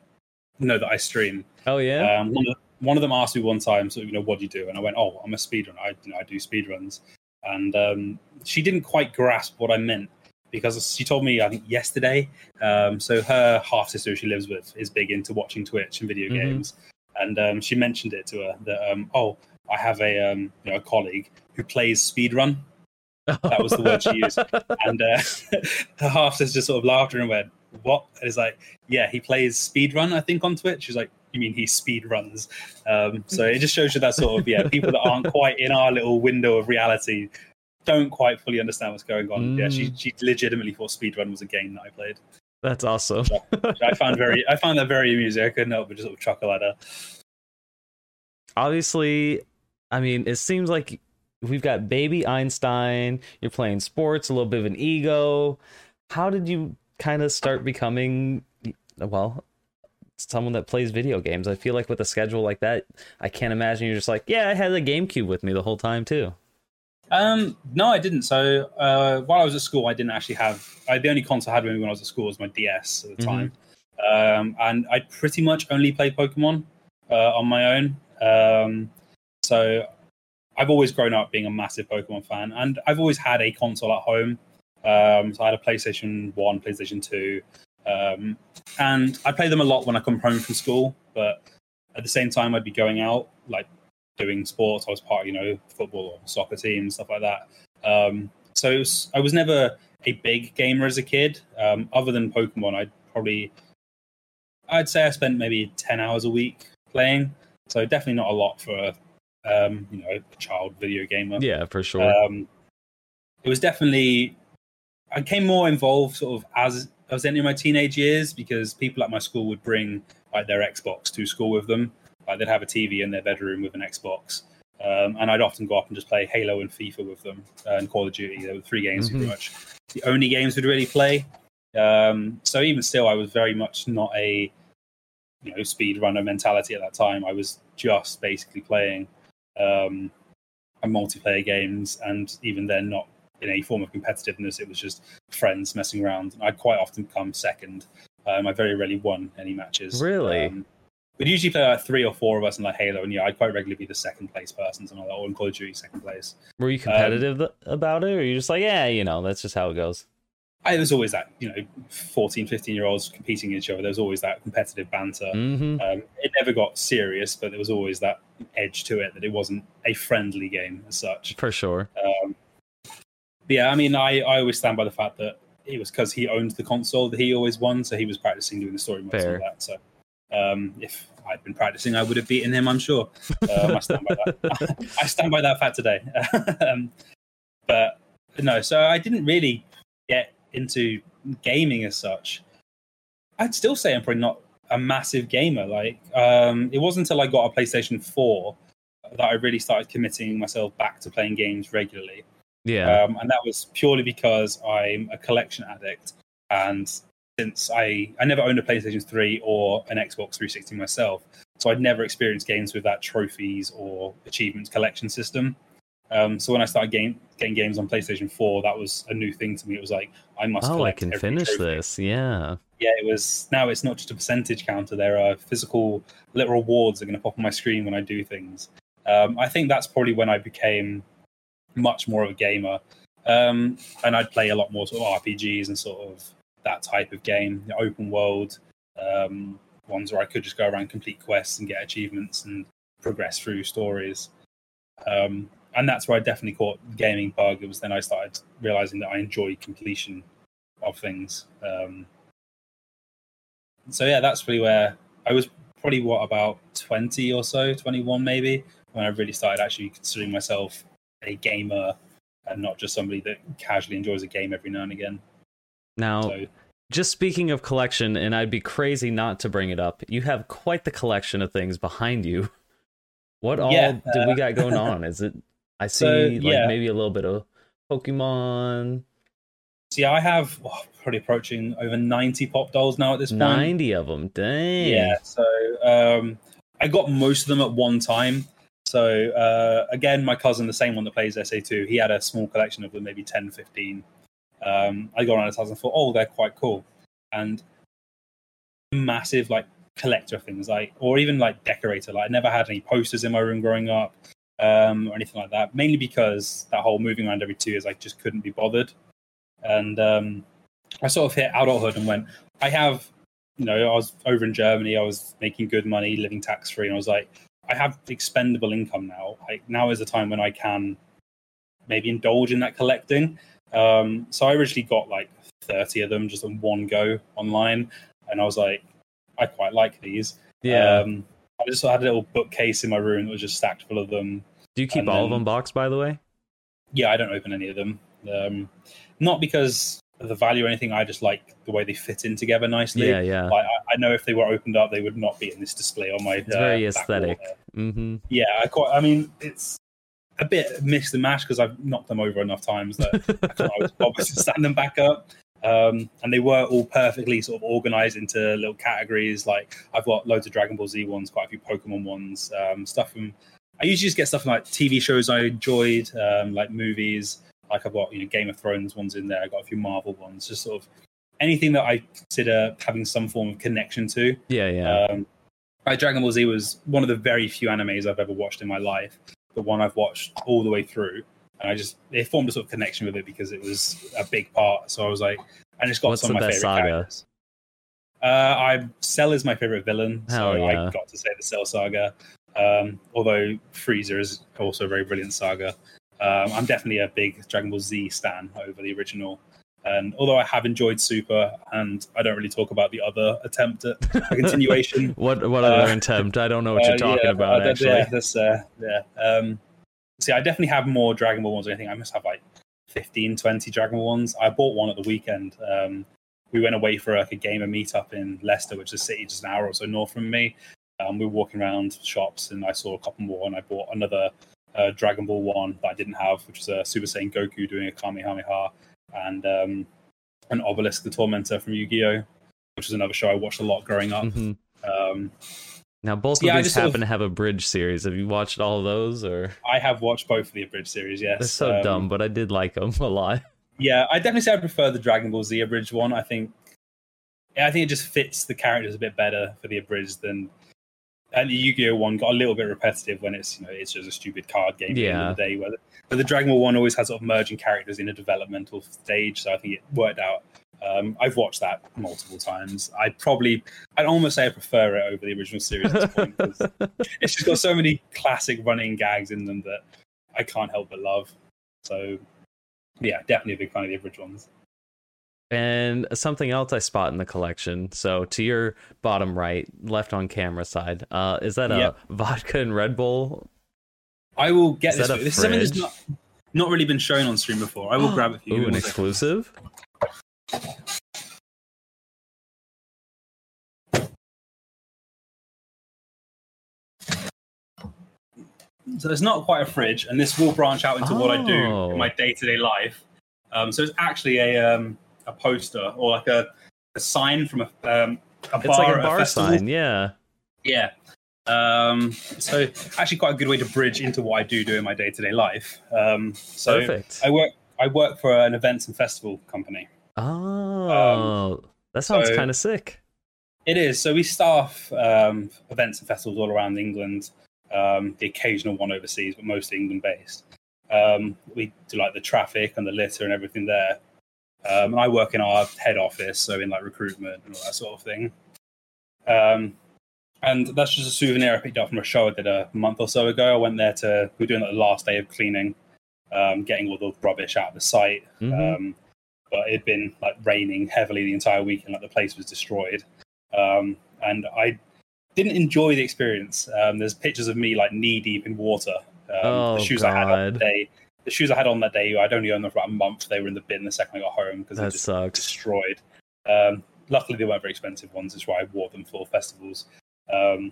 know that I stream. Oh yeah. Um, one, of, one of them asked me one time, so you know, what do you do? And I went, oh, I'm a speedrunner. I you know I do speedruns. And um, she didn't quite grasp what I meant because she told me I think yesterday. Um, so her half sister, who she lives with, is big into watching Twitch and video Mhm. games, and um, she mentioned it to her that um, oh, I have a um, you know a colleague who plays speedrun. That was the word she used. And uh, her half sister just sort of laughed and went, "What?" And it's like, "Yeah, he plays speedrun, I think, on Twitch." She's like, "You mean he speed runs?" Um, so it just shows you that sort of yeah, people that aren't quite in our little window of reality don't quite fully understand what's going on. Yeah, she Mm. she legitimately thought speedrun was a game that I played. That's awesome. I found very I found that very amusing. I couldn't help but just sort of chuckle at her. Obviously, I mean, it seems like we've got baby Einstein, you're playing sports, a little bit of an ego. How did you kind of start becoming well, someone that plays video games? I feel like with a schedule like that, I can't imagine you're just like, yeah, I had a GameCube with me the whole time too. Um, no, I didn't. So uh, while I was at school, I didn't actually have. I, the only console I had with me when I was at school was my DS at the Mhm. time, um, and I pretty much only played Pokemon uh, on my own. Um, so I've always grown up being a massive Pokemon fan, and I've always had a console at home. Um, so I had a PlayStation One, PlayStation Two, um, and I played them a lot when I come home from school. But at the same time, I'd be going out like doing sports. I was part of, you know, football or soccer teams, stuff like that. Um, so it was, I was never a big gamer as a kid. Um, other than Pokemon, I'd probably, I'd say I spent maybe 10 hours a week playing. So definitely not a lot for, um, you know, a child video gamer. Yeah, for sure. Um, it was definitely, I became more involved sort of as I was entering my teenage years because people at my school would bring like their Xbox to school with them. Like they'd have a TV in their bedroom with an Xbox. Um, and I'd often go up and just play Halo and FIFA with them uh, and Call of Duty. There were three games Mhm. pretty much the only games we'd really play. Um, so even still, I was very much not a you know speed runner mentality at that time. I was just basically playing um, multiplayer games, and even then, not in any form of competitiveness. It was just friends messing around. I'd quite often come second. Um, I very rarely won any matches. Really? Um, we'd usually play like three or four of us in like Halo, and yeah, I'd quite regularly be the second place person, something like that, or in Call of Duty, second place. Were you competitive th- about it, or you just like, yeah, you know, that's just how it goes? I, there was always that, you know, 14, 15 year olds competing each other. There was always that competitive banter. hmm Um, it never got serious, but there was always that edge to it that it wasn't a friendly game as such. For sure. Um, yeah, I mean, I, I always stand by the fact that it was because he owned the console that he always won, so he was practicing doing the story Fair. and all that. So um, if I'd been practicing, I would have beaten him, I'm sure. Um, I stand by that. I stand by that fact today. um, but no, so I didn't really get into gaming as such. I'd still say I'm probably not a massive gamer. Like, um, it wasn't until I got a PlayStation 4 that I really started committing myself back to playing games regularly. Yeah. Um, and that was purely because I'm a collection addict. And since I, I never owned a PlayStation 3 or an Xbox 360 myself, so I'd never experienced games with that trophies or achievements collection system. Um, so when I started game, getting games on PlayStation 4, that was a new thing to me. It was like, I must oh, I can finish trophy this. Yeah. yeah, it was now it's not just a percentage counter. There are physical little rewards that are going to pop on my screen when I do things. Um, I think that's probably when I became much more of a gamer, um, and I'd play a lot more sort of RPGs and sort of that type of game, the open world um, ones where I could just go around complete quests and get achievements and progress through stories. Um, and that's where I definitely caught the gaming bug. It was then I started realizing that I enjoy completion of things. Um, so yeah, that's really where I was probably what about twenty or so, twenty one maybe, when I really started actually considering myself a gamer and not just somebody that casually enjoys a game every now and again. Now, So just speaking of collection, and I'd be crazy not to bring it up. You have quite the collection of things behind you. What all Yeah, do we got going on? Is it? I see, So, like yeah. maybe a little bit of Pokemon. see, I have oh, probably approaching over ninety pop dolls now at this point. Ninety of them. Dang. Yeah, so um, I got most of them at one time. So uh, again, my cousin, the same one that plays SA2, he had a small collection of them, maybe 10, 15. Um, I got around a thousand and thought, oh, they're quite cool. And massive like collector of things, like or even like decorator. Like I never had any posters in my room growing up um, or anything like that. Mainly because that whole moving around every two years, I just couldn't be bothered. And um, I sort of hit adulthood and went, I have you know, I was over in Germany, I was making good money, living tax free, and I was like, I have expendable income now. Like now is the time when I can maybe indulge in that collecting. Um, so I originally got like 30 of them just in one go online, and I was like, I quite like these. Yeah. Um, I just had a little bookcase in my room that was just stacked full of them. Do you keep and all of them boxed, by the way? Yeah, I don't open any of them. Um, not because of the value or anything. I just like the way they fit in together nicely. Yeah, yeah. Like, I, I know if they were opened up, they would not be in this display on my. It's very uh, wall aesthetic. there. hmm Yeah, I quite. I mean, it's a bit mixed and match because I've knocked them over enough times that I can't always bother to stand them back up. Um, and they were all perfectly sort of organized into little categories. Like I've got loads of Dragon Ball Z ones, quite a few Pokemon ones, um, stuff from. I usually just get stuff from like TV shows I enjoyed, um, like movies. Like I've got you know Game of Thrones ones in there. I got a few Marvel ones. Just sort of anything that I consider having some form of connection to. Yeah, yeah. Um, like Dragon Ball Z was one of the very few animes I've ever watched in my life, the one I've watched all the way through, and I just it formed a sort of connection with it because it was a big part. So I was like, I just got What's some of my favorite saga? characters. Uh, I Cell is my favorite villain, so yeah. I got to say the Cell saga. Um, although Frieza is also a very brilliant saga. Um, I'm definitely a big Dragon Ball Z stan over the original. And although I have enjoyed Super, and I don't really talk about the other attempt at a continuation, what what uh, other attempt? I don't know what uh, you're talking yeah, about. uh, actually, Yeah, that's, uh, yeah. Um, see, I definitely have more Dragon Ball ones. I think I must have like 15, 20 Dragon Ball ones. I bought one at the weekend. Um, we went away for like a gamer meetup in Leicester, which is a city just an hour or so north from me. Um, we were walking around shops and I saw a couple more, and I bought another uh, Dragon Ball one that I didn't have, which was a Super Saiyan Goku doing a Kamehameha, and um, an Obelisk the Tormentor from Yu Gi Oh, which was another show I watched a lot growing up. Mhm. Um, Now both Yeah, of these just sort happen of- to have abridged series. Have you watched all of those, or I have watched both of the abridged series. Yes, they're so Um, dumb? But I did like them a lot. Yeah, I definitely say I prefer the Dragon Ball Z abridged one. I think, yeah, I think it just fits the characters a bit better for the abridged than. And the Yu-Gi-Oh one got a little bit repetitive when it's you know it's just a stupid card game at the end of the day. Where the, but the Dragon Ball one always has sort of merging characters in a developmental stage, so I think it worked out. Um, I've watched that multiple times. I probably, I'd almost say I prefer it over the original series at this point because it's just got so many classic running gags in them that I can't help but love. So, yeah, definitely a big fan of the original ones. And something else I spot in the collection. So to your bottom right, left on camera side, uh, is that a Yep. vodka and Red Bull? I will get Is this. that a. This is something that's fridge? not, not really been shown on stream before. I will grab it for you. Ooh, an exclusive. So it's not quite a fridge, and this will branch out into what I do Oh. in my day-to-day life. Um, so it's actually a um, a poster or like a, a sign from a um, a bar It's like a bar sign. Yeah. Yeah. Um, so actually, quite a good way to bridge into what I do do in my day-to-day life. Um, so Perfect. I work I work for an events and festival company. Oh, that sounds so- kind of sick. It is. So we staff um, events and festivals all around England. Um, the occasional one overseas, but mostly England based. Um, we do like the traffic and the litter and everything there. Um, and I work in our head office, so in like recruitment and all that sort of thing. Um, and that's just a souvenir I picked up from a show I did a month or so ago. I went there to we were doing like the last day of cleaning, um, getting all the rubbish out of the site. Mhm. Um, but it'd been like raining heavily the entire week, and like the place was destroyed. Um, and I didn't enjoy the experience. Um, there's pictures of me like knee deep in water. Um, Oh, the shoes I had on God. that day, the shoes I had on that day, I'd only owned them for about a month. They were in the bin the second I got home because they just sucks. destroyed. Um, luckily, they weren't very expensive ones. That's why I wore them for festivals. Um,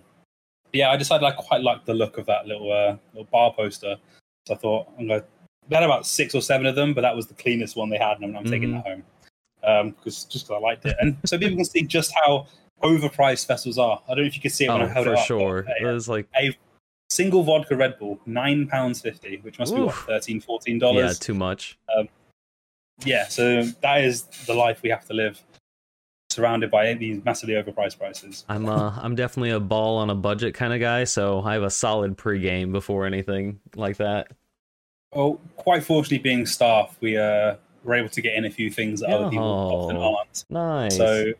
but yeah, I decided I quite liked the look of that little uh, little bar poster. So I thought I'm gonna. They had about six or seven of them, but that was the cleanest one they had, and I'm, I'm taking Mhm. that home because just because I liked it, and so people can see just how overpriced festivals are. I don't know if you could see it when I Oh, held for it up. but sure. A, It was like single vodka Red Bull, nine pounds fifty, which must be what Oof. 13 14 yeah, too much. yeah, so that is the life we have to live, surrounded by these massively overpriced prices. I'm uh I'm definitely a ball on a budget kind of guy, so I have a solid pregame before anything like that. Well, quite fortunately, being staff, we uh, were able to get in a few things that other people often Oh. aren't. Nice. So,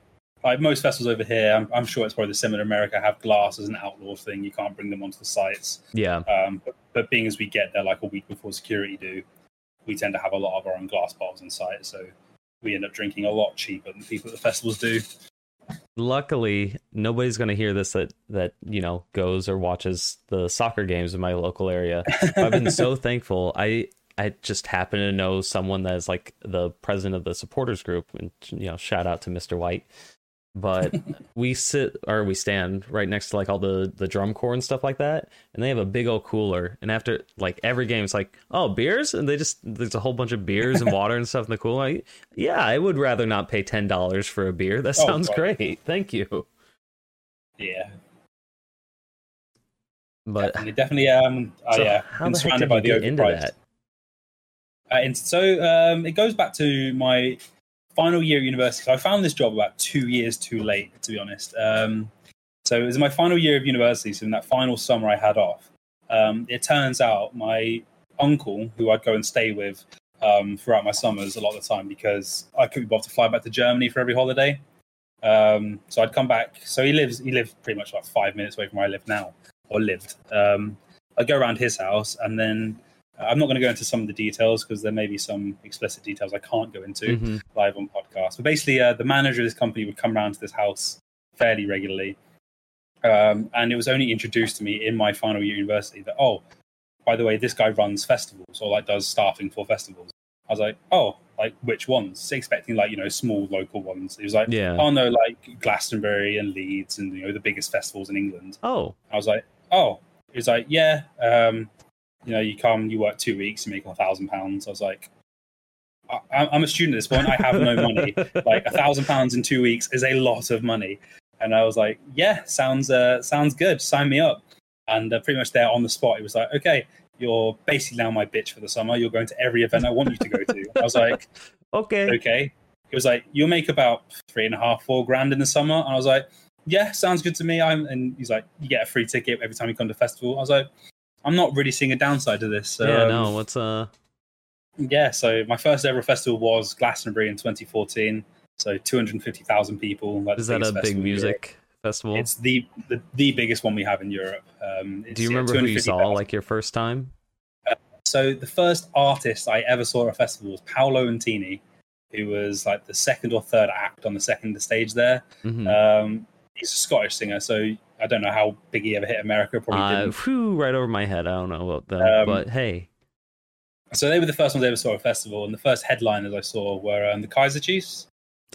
like most festivals over here, I'm, I'm sure it's probably the similar in America, have glass as an outlaw thing. You can't bring them onto the sites. yeah. Um, but, but being as we get there like a week before security do, we tend to have a lot of our own glass bottles on site, so we end up drinking a lot cheaper than people at the festivals do. Luckily, nobody's going to hear this that that you know goes or watches the soccer games in my local area. I've been so thankful. I I just happen to know someone that is like the president of the supporters group, and you know, shout out to Mr. White but we sit or we stand right next to like all the the drum corps and stuff like that and they have a big old cooler and after like every game it's like oh beers? And they just there's a whole bunch of beers and water and stuff in the cooler. Like, yeah i would rather not pay ten dollars for a beer. That Oh, sounds fine. great. Thank you. Yeah, but definitely, definitely. Um, oh, so yeah, how been the heck surrounded did by you the get into that? Uh, and so um, it goes back to my final year at university. So I found this job about two years too late, to be honest. Um, so it was my final year of university. So in that final summer I had off, um, it turns out my uncle, who I'd go and stay with um, throughout my summers a lot of the time because I couldn't be bothered to fly back to Germany for every holiday. Um, so I'd come back. So he lives. He lived pretty much like five minutes away from where I live now, or lived. Um, I'd go around his house, and then I'm not going to go into some of the details because there may be some explicit details I can't go into Mhm. live on podcast. But basically, uh, the manager of this company would come around to this house fairly regularly, um, and it was only introduced to me in my final year university that oh, by the way, this guy runs festivals or like does staffing for festivals. I was like, oh, like which ones? Expecting like you know small local ones. He was like, yeah oh no, like Glastonbury and Leeds and you know the biggest festivals in England. oh I was like, oh. He was like, yeah. Um, you know, you come, you work two weeks, you make a thousand pounds. I was like, I, I'm a student at this point. I have no money. Like a thousand pounds in two weeks is a lot of money. And I was like, yeah, sounds uh, sounds good. Sign me up. And uh, pretty much there on the spot, it was like, okay, you're basically now my bitch for the summer. You're going to every event I want you to go to. I was like, okay okay. He was like, you'll make about three and a half, four grand in the summer. And I was like, yeah, sounds good to me. I'm, and he's like, you get a free ticket every time you come to festival. I was like, I'm not really seeing a downside to this. So, yeah um, no what's uh yeah. So my first ever festival was Glastonbury in 2014. So 250,000 people. Like is that a big music festival It's the, the the biggest one we have in Europe. Um, it's, do you yeah, remember who you saw 250,000. like your first time So the first artist I ever saw at a festival was Paolo Nutini, who was like the second or third act on the second stage there. Mhm. Um, he's a Scottish singer, so I don't know how big he ever hit America. Probably uh, didn't. whew, right over my head i don't know about them Um, but hey So they were the first ones I ever saw at a festival, and the first headliners I saw were um, the Kaiser Chiefs.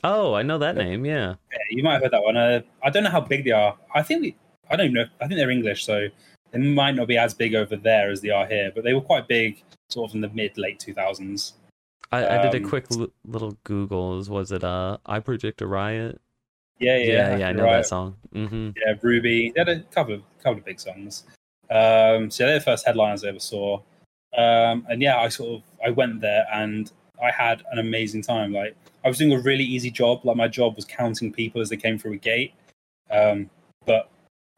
oh i know that name yeah Yeah, you might have heard that one. Uh, I don't know how big they are. I think we, I don't even know. I think they're English, so they might not be as big over there as they are here. But they were quite big, sort of in the mid late two thousands. I, I did a Um, quick l- little Googles. Was it uh I Predict a Riot? Yeah, Yeah, yeah, yeah, I know right. that song. hmm yeah, Ruby. They had a couple of couple of big songs. Um, so they're the first headliners I ever saw. Um, and yeah, I sort of I went there and I had an amazing time. Like I was doing a really easy job. Like my job was counting people as they came through a gate, um, but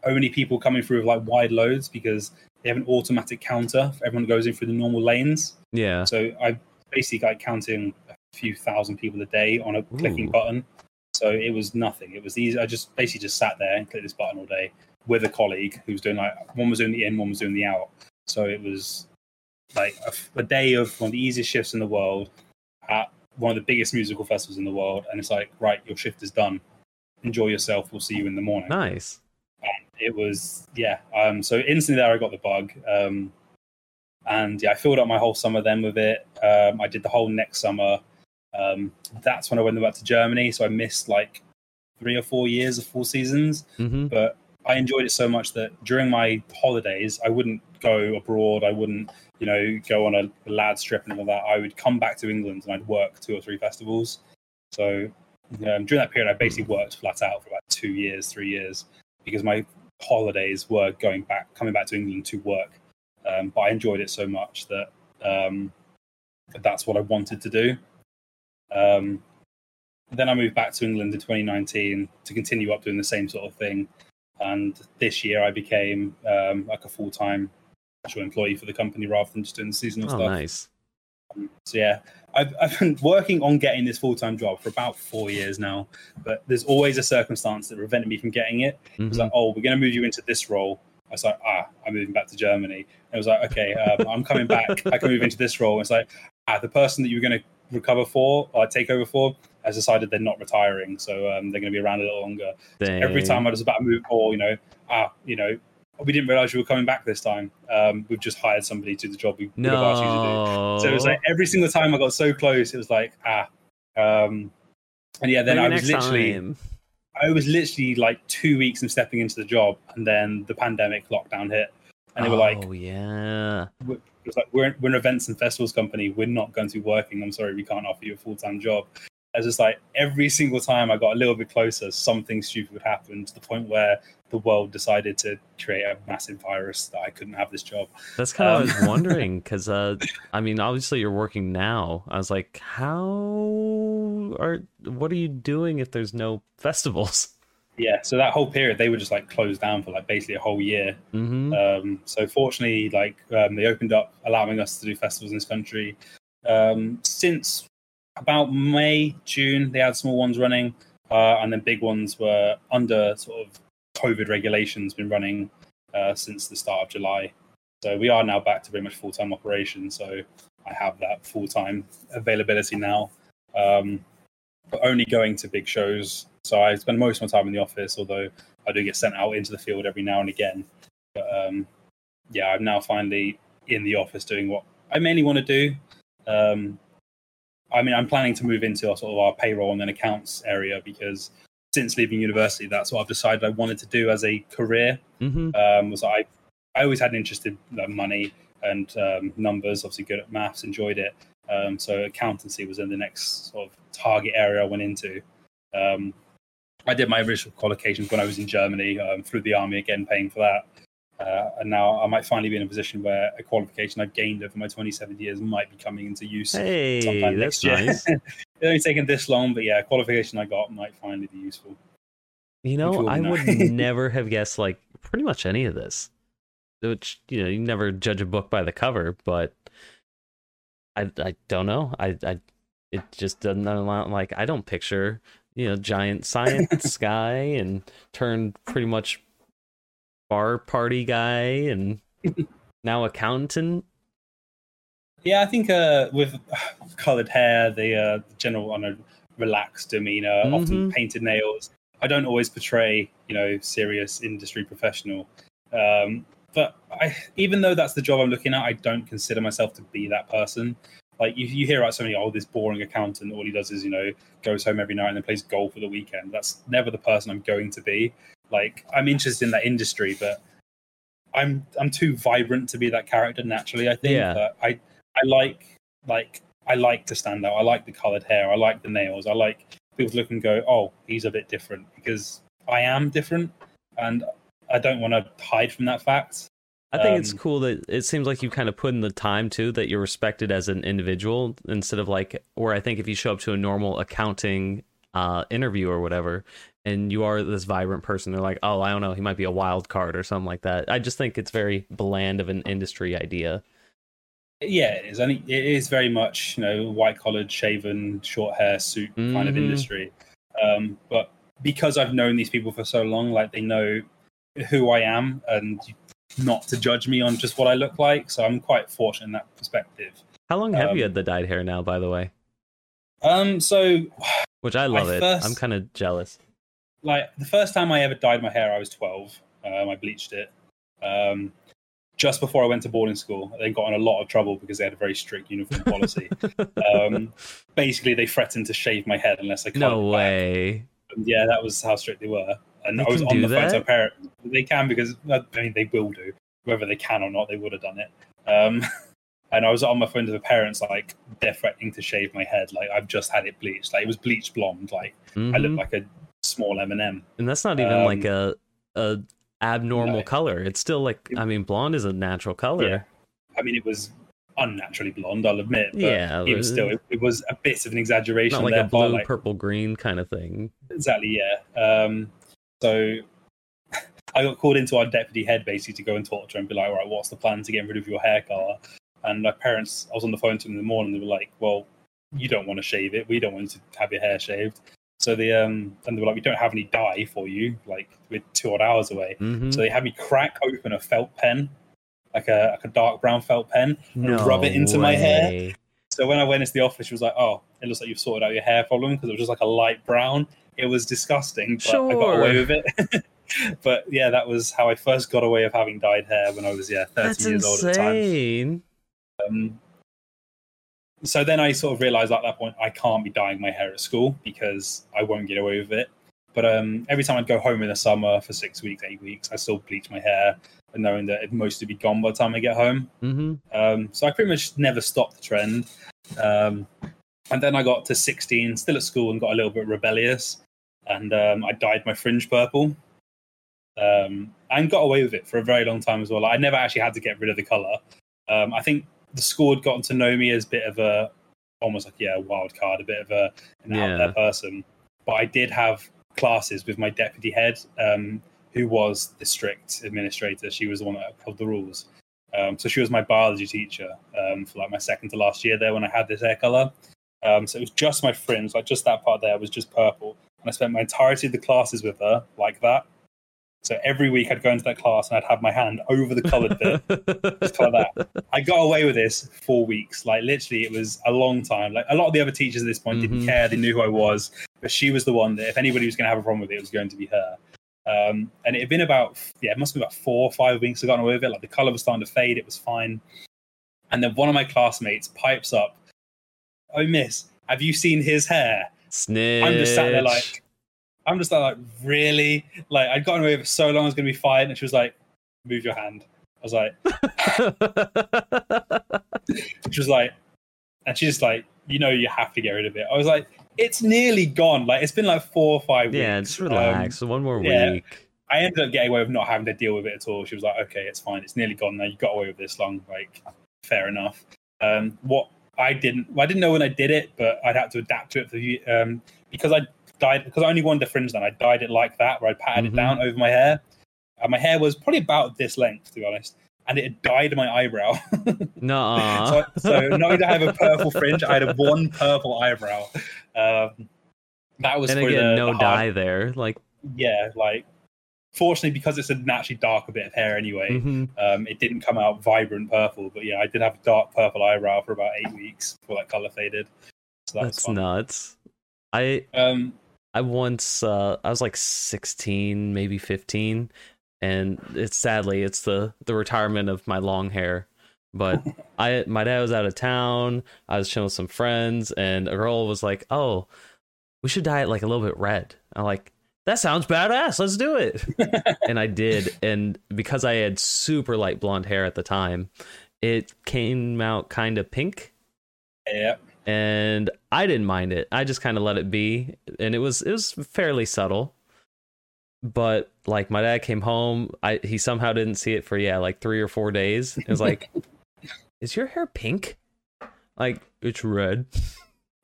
only people coming through with like wide loads because they have an automatic counter for everyone who goes in through the normal lanes. Yeah. So I basically like counting a few thousand people a day on a clicking button. So it was nothing. It was easy. I just basically just sat there and clicked this button all day with a colleague who was doing like one was doing the in, one was doing the out. So it was like a day of one of the easiest shifts in the world at one of the biggest musical festivals in the world. And it's like, right, your shift is done. Enjoy yourself. We'll see you in the morning Nice. it was yeah um so instantly there i got the bug um and yeah i filled up my whole summer then with it um i did the whole next summer um that's when i went back to germany. So i missed like three or four years of full seasons. Hmm but i enjoyed it so much that during my holidays i wouldn't go abroad. I wouldn't you know go on a lad strip and all that. I would come back to england and i'd work two or three festivals. So um, during that period i basically worked flat out for about two years three years because my holidays were going back coming back to england to work. Um, but i enjoyed it so much that um, that that's what i wanted to do um, then i moved back to england in 2019 to continue up doing the same sort of thing and this year I became um, like a full time actual employee for the company rather than just doing the seasonal Oh, stuff. nice. So yeah, I've, I've been working on getting this full time job for about four years now, but there's always a circumstance that prevented me from getting it. It was like, oh, we're going to move you into this role. I was like, ah, I'm moving back to Germany. And it was like, okay, um, I'm coming back. I can move into this role. It's like, ah, the person that you were going to recover for or take over for has decided they're not retiring, so um, they're going to be around a little longer. So every time I was about to move, or you know, ah, you know, we didn't realize you were coming back this time. Um, we've just hired somebody to do the job we would have asked you to do. So it was like every single time I got so close, it was like ah, um, and yeah, then Maybe I was literally, time. I was literally like two weeks from stepping into the job, and then the pandemic lockdown hit, and they were like, oh yeah. Was like we're, we're an events and festivals company. We're not going to be working. I'm sorry, we can't offer you a full time job. It's just like every single time I got a little bit closer, something stupid would happen to the point where the world decided to create a massive virus that I couldn't have this job. That's kind of Um, what I was wondering because, uh, I mean, obviously you're working now. I was like, how are what are you doing if there's no festivals? Yeah, so that whole period they were just like closed down for like basically a whole year. hmm Um, so fortunately, like um, they opened up, allowing us to do festivals in this country. Um, since about May, June, they had small ones running, uh, and then big ones were under sort of COVID regulations, been running uh, since the start of July. So we are now back to pretty much full time operation. So I have that full time availability now, um, but only going to big shows. So I spend most of my time in the office, although I do get sent out into the field every now and again. But um, yeah, I'm now finally in the office doing what I mainly want to do. Um, I mean, I'm planning to move into our sort of our payroll and then accounts area because since leaving university, that's what I've decided I wanted to do as a career. hmm Um, was I, I always had an interest in uh, money and um, numbers. Obviously, good at maths, enjoyed it. Um, so accountancy was in the next sort of target area I went into. Um, I did my original qualifications when I was in Germany um, through the army, again paying for that. Uh, and now I might finally be in a position where a qualification I've gained over my 27 years might be coming into use Hey, sometime next year. nice. it's only taken this long, but yeah, qualification I got might finally be useful. You know, I know. would never have guessed like pretty much any of this. Which you know, you never judge a book by the cover, but I I don't know. I I it just doesn't allow like I don't picture you know giant science guy and turned pretty much bar party guy and now accountant. Yeah, I think uh, with coloured hair, the uh, general on a relaxed demeanor, often Mhm. painted nails. I don't always portray, you know, serious industry professional. Um, but I, even though that's the job I'm looking at, I don't consider myself to be that person. Like you, you hear about somebody, oh, this boring accountant. All he does is, you know, goes home every night and then plays golf for the weekend. That's never the person I'm going to be. Like I'm interested in that industry, but I'm I'm too vibrant to be that character naturally. I think. Yeah. But I I like like I like to stand out. I like the coloured hair. I like the nails. I like people to look and go, oh, he's a bit different because I am different, and I don't want to hide from that fact. I think it's Um, cool that it seems like you kind of put in the time too that you're respected as an individual instead of like where I think if you show up to a normal accounting uh interview or whatever and you are this vibrant person they're like oh I don't know he might be a wild card or something like that. I just think it's very bland of an industry idea. Yeah, it is. I think it is very much you know white collared, shaven, short hair, suit kind of Mhm. industry. Um, but because I've known these people for so long, like they know who I am and not to judge me on just what I look like. So I'm quite fortunate in that perspective. How long have you Um, had the dyed hair now by the way? Um, so Which I love it. first- I'm kind of jealous. like the first time I ever dyed my hair, I was 12. Um, I bleached it um, just before I went to boarding school. They got in a lot of trouble because they had a very strict uniform policy. um, basically, they threatened to shave my head unless I cut no it back. way. And yeah, that was how strict they were. And They I was on the phone to parent. They can because I mean they will do. Whether they can or not, they would have done it. Um, and I was on my phone to the parents, like they're threatening to shave my head. Like I've just had it bleached. Like it was bleached blonde. Like I Mhm. look like a small M and m And that's not even Um, like a a abnormal no. color. It's still like I mean blonde is a natural color. Yeah. I mean, it was unnaturally blonde. I'll admit. But Yeah, was still, it, it was a bit of an exaggeration. Not like a blue, like- purple, green kind of thing. Exactly, yeah. Um, so I got called into our deputy head basically to go and talk to her and be like, all right, what's the plan to get rid of your hair color? And my parents, I was on the phone to them in the morning. They were like, well, you don't want to shave it. We don't want you to have your hair shaved. So they um, and they were like, we don't have any dye for you. Like we're two odd hours away. hmm So they had me crack open a felt pen, like a like a dark brown felt pen, and rub it into my hair. So when I went into the office, she was like, "Oh, it looks like you've sorted out your hair problem because it was just like a light brown. It was disgusting, but I got away with it." but yeah, that was how I first got away of having dyed hair when I was yeah 30 That's years old at the time. insane. Um, so then I sort of realized at that point I can't be dyeing my hair at school because I won't get away with it. But um, every time I'd go home in the summer for six weeks, eight weeks, I still bleach my hair, knowing that it'd mostly be gone by the time I get home. hmm Um, so I pretty much never stopped the trend. Um, and then I got to 16, still at school, and got a little bit rebellious. And um, I dyed my fringe purple um, and got away with it for a very long time as well. I never actually had to get rid of the color. Um, I think the school had gotten to know me as a bit of a, almost like, yeah, wild card, a bit of a, an out there person. But I did have classes with my deputy head, um, who was the strict administrator. She was the one that upheld the rules. Um, so she was my biology teacher um, for like my second to last year there when I had this hair color. Um, so it was just my fringe, like just that part there was just purple. And I spent my entirety of the classes with her like that. So every week I'd go into that class and I'd have my hand over the colored bit. Just like that. I got away with this for weeks. Like literally, it was a long time. Like a lot of the other teachers at this point Mhm. didn't care. They knew who I was, but she was the one that if anybody was going to have a problem with it, it was going to be her. Um, and it had been about yeah, it must have been about four or five weeks. I got away with it. Like the color was starting to fade. It was fine. And then one of my classmates pipes up, "Oh, miss, have you seen his hair?" Snitch. I'm just sat there like, I'm just like, really? Like I'd gotten away with it so long, I was going to be fine. And she was like, "Move your hand." I was like, she was like, and she's just like, you know, you have to get rid of it. I was like, it's nearly gone. Like it's been like four or five weeks. yeah, just Um, relax. One more yeah. week. I ended up getting away with not having to deal with it at all. She was like, okay, it's fine. It's nearly gone now. You got away with this long. Like, fair enough. Um, what I didn't, well, I didn't know when I did it, but I'd had to adapt to it for the, um, because I dyed, because I only wanted the fringe then. I dyed it like that, where I patted Mhm. it down over my hair. And my hair was probably about this length, to be honest. And it had dyed my eyebrow. Nuh-uh. so, so not only did I have a purple fringe, I had a one purple eyebrow. Um, that was and again, the, no the dye there. Like, yeah, like fortunately because it's a naturally darker bit of hair anyway, mhm. um, it didn't come out vibrant purple. But yeah, I did have a dark purple eyebrow for about eight weeks before that color faded. So that that's nuts. I Um, I once uh I was like 16, maybe 15 and it's sadly it's the the retirement of my long hair. But I my dad was out of town. I was chilling with some friends and a girl was like, "Oh, we should dye it like a little bit red." I'm like, "That sounds badass. Let's do it." and I did and because I had super light blonde hair at the time, it came out kind of pink yeah, and I didn't mind it. I just kind of let it be, and it was it was fairly subtle. But like my dad came home, I he somehow didn't see it for yeah like three or four days. It was like, "Is your hair pink?" Like it's red,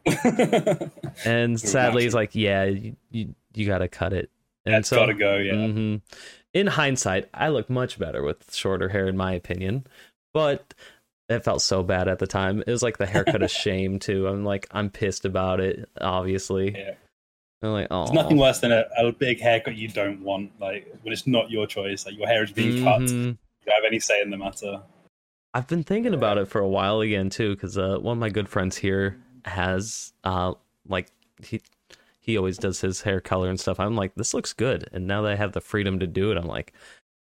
and sadly he's like, "Yeah, you you, you got to cut it." And that's gotta go. Yeah, Mhm. In hindsight, I look much better with shorter hair, in my opinion. But it felt so bad at the time. It was like the haircut of shame too. I'm like, I'm pissed about it. Obviously, yeah. I'm like, oh, There's nothing worse than a, a big haircut you don't want. Like when it's not your choice, like your hair is being cut. You don't have any say in the matter. I've been thinking about it for a while again too, because uh, one of my good friends here has uh, like he he always does his hair color and stuff. I'm like, this looks good, and now that I have the freedom to do it, I'm like,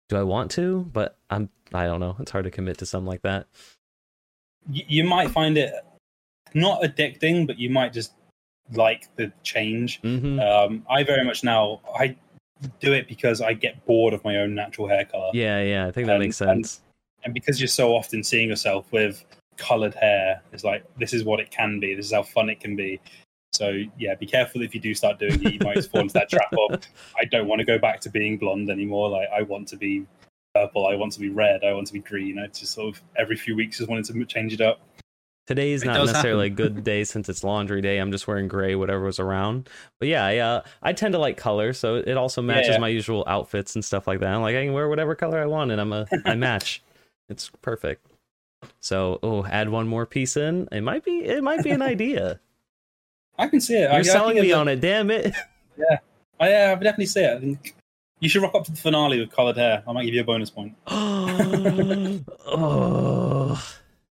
do I want to? But I'm I don't know. It's hard to commit to something like that. You, might find it not addicting, but you might just like the change. hmm Um, I very much now I do it because I get bored of my own natural hair color, Yeah, yeah, I think that And- makes and- sense. and because you're so often seeing yourself with colored hair, it's like this is what it can be. This is how fun it can be. So yeah, be careful if you do start doing it. You might fall into that trap of I don't want to go back to being blonde anymore. Like I want to be purple. I want to be red. I want to be green. I just sort of every few weeks just wanted to change it up. Today's It not does necessarily a good day since it's laundry day. I'm just wearing gray, whatever was around. But yeah, I, uh, I tend to like color, so it also matches Yeah. my usual outfits and stuff like that. I'm like, I can wear whatever color I want, and I'm a I match. It's perfect. So, oh, add one more piece in. It might be it might be an idea. I can see it. You're I selling think me on it, damn it. I, yeah, I would definitely see it. I think you should rock up to the finale with colored hair. I might give you a bonus point. oh.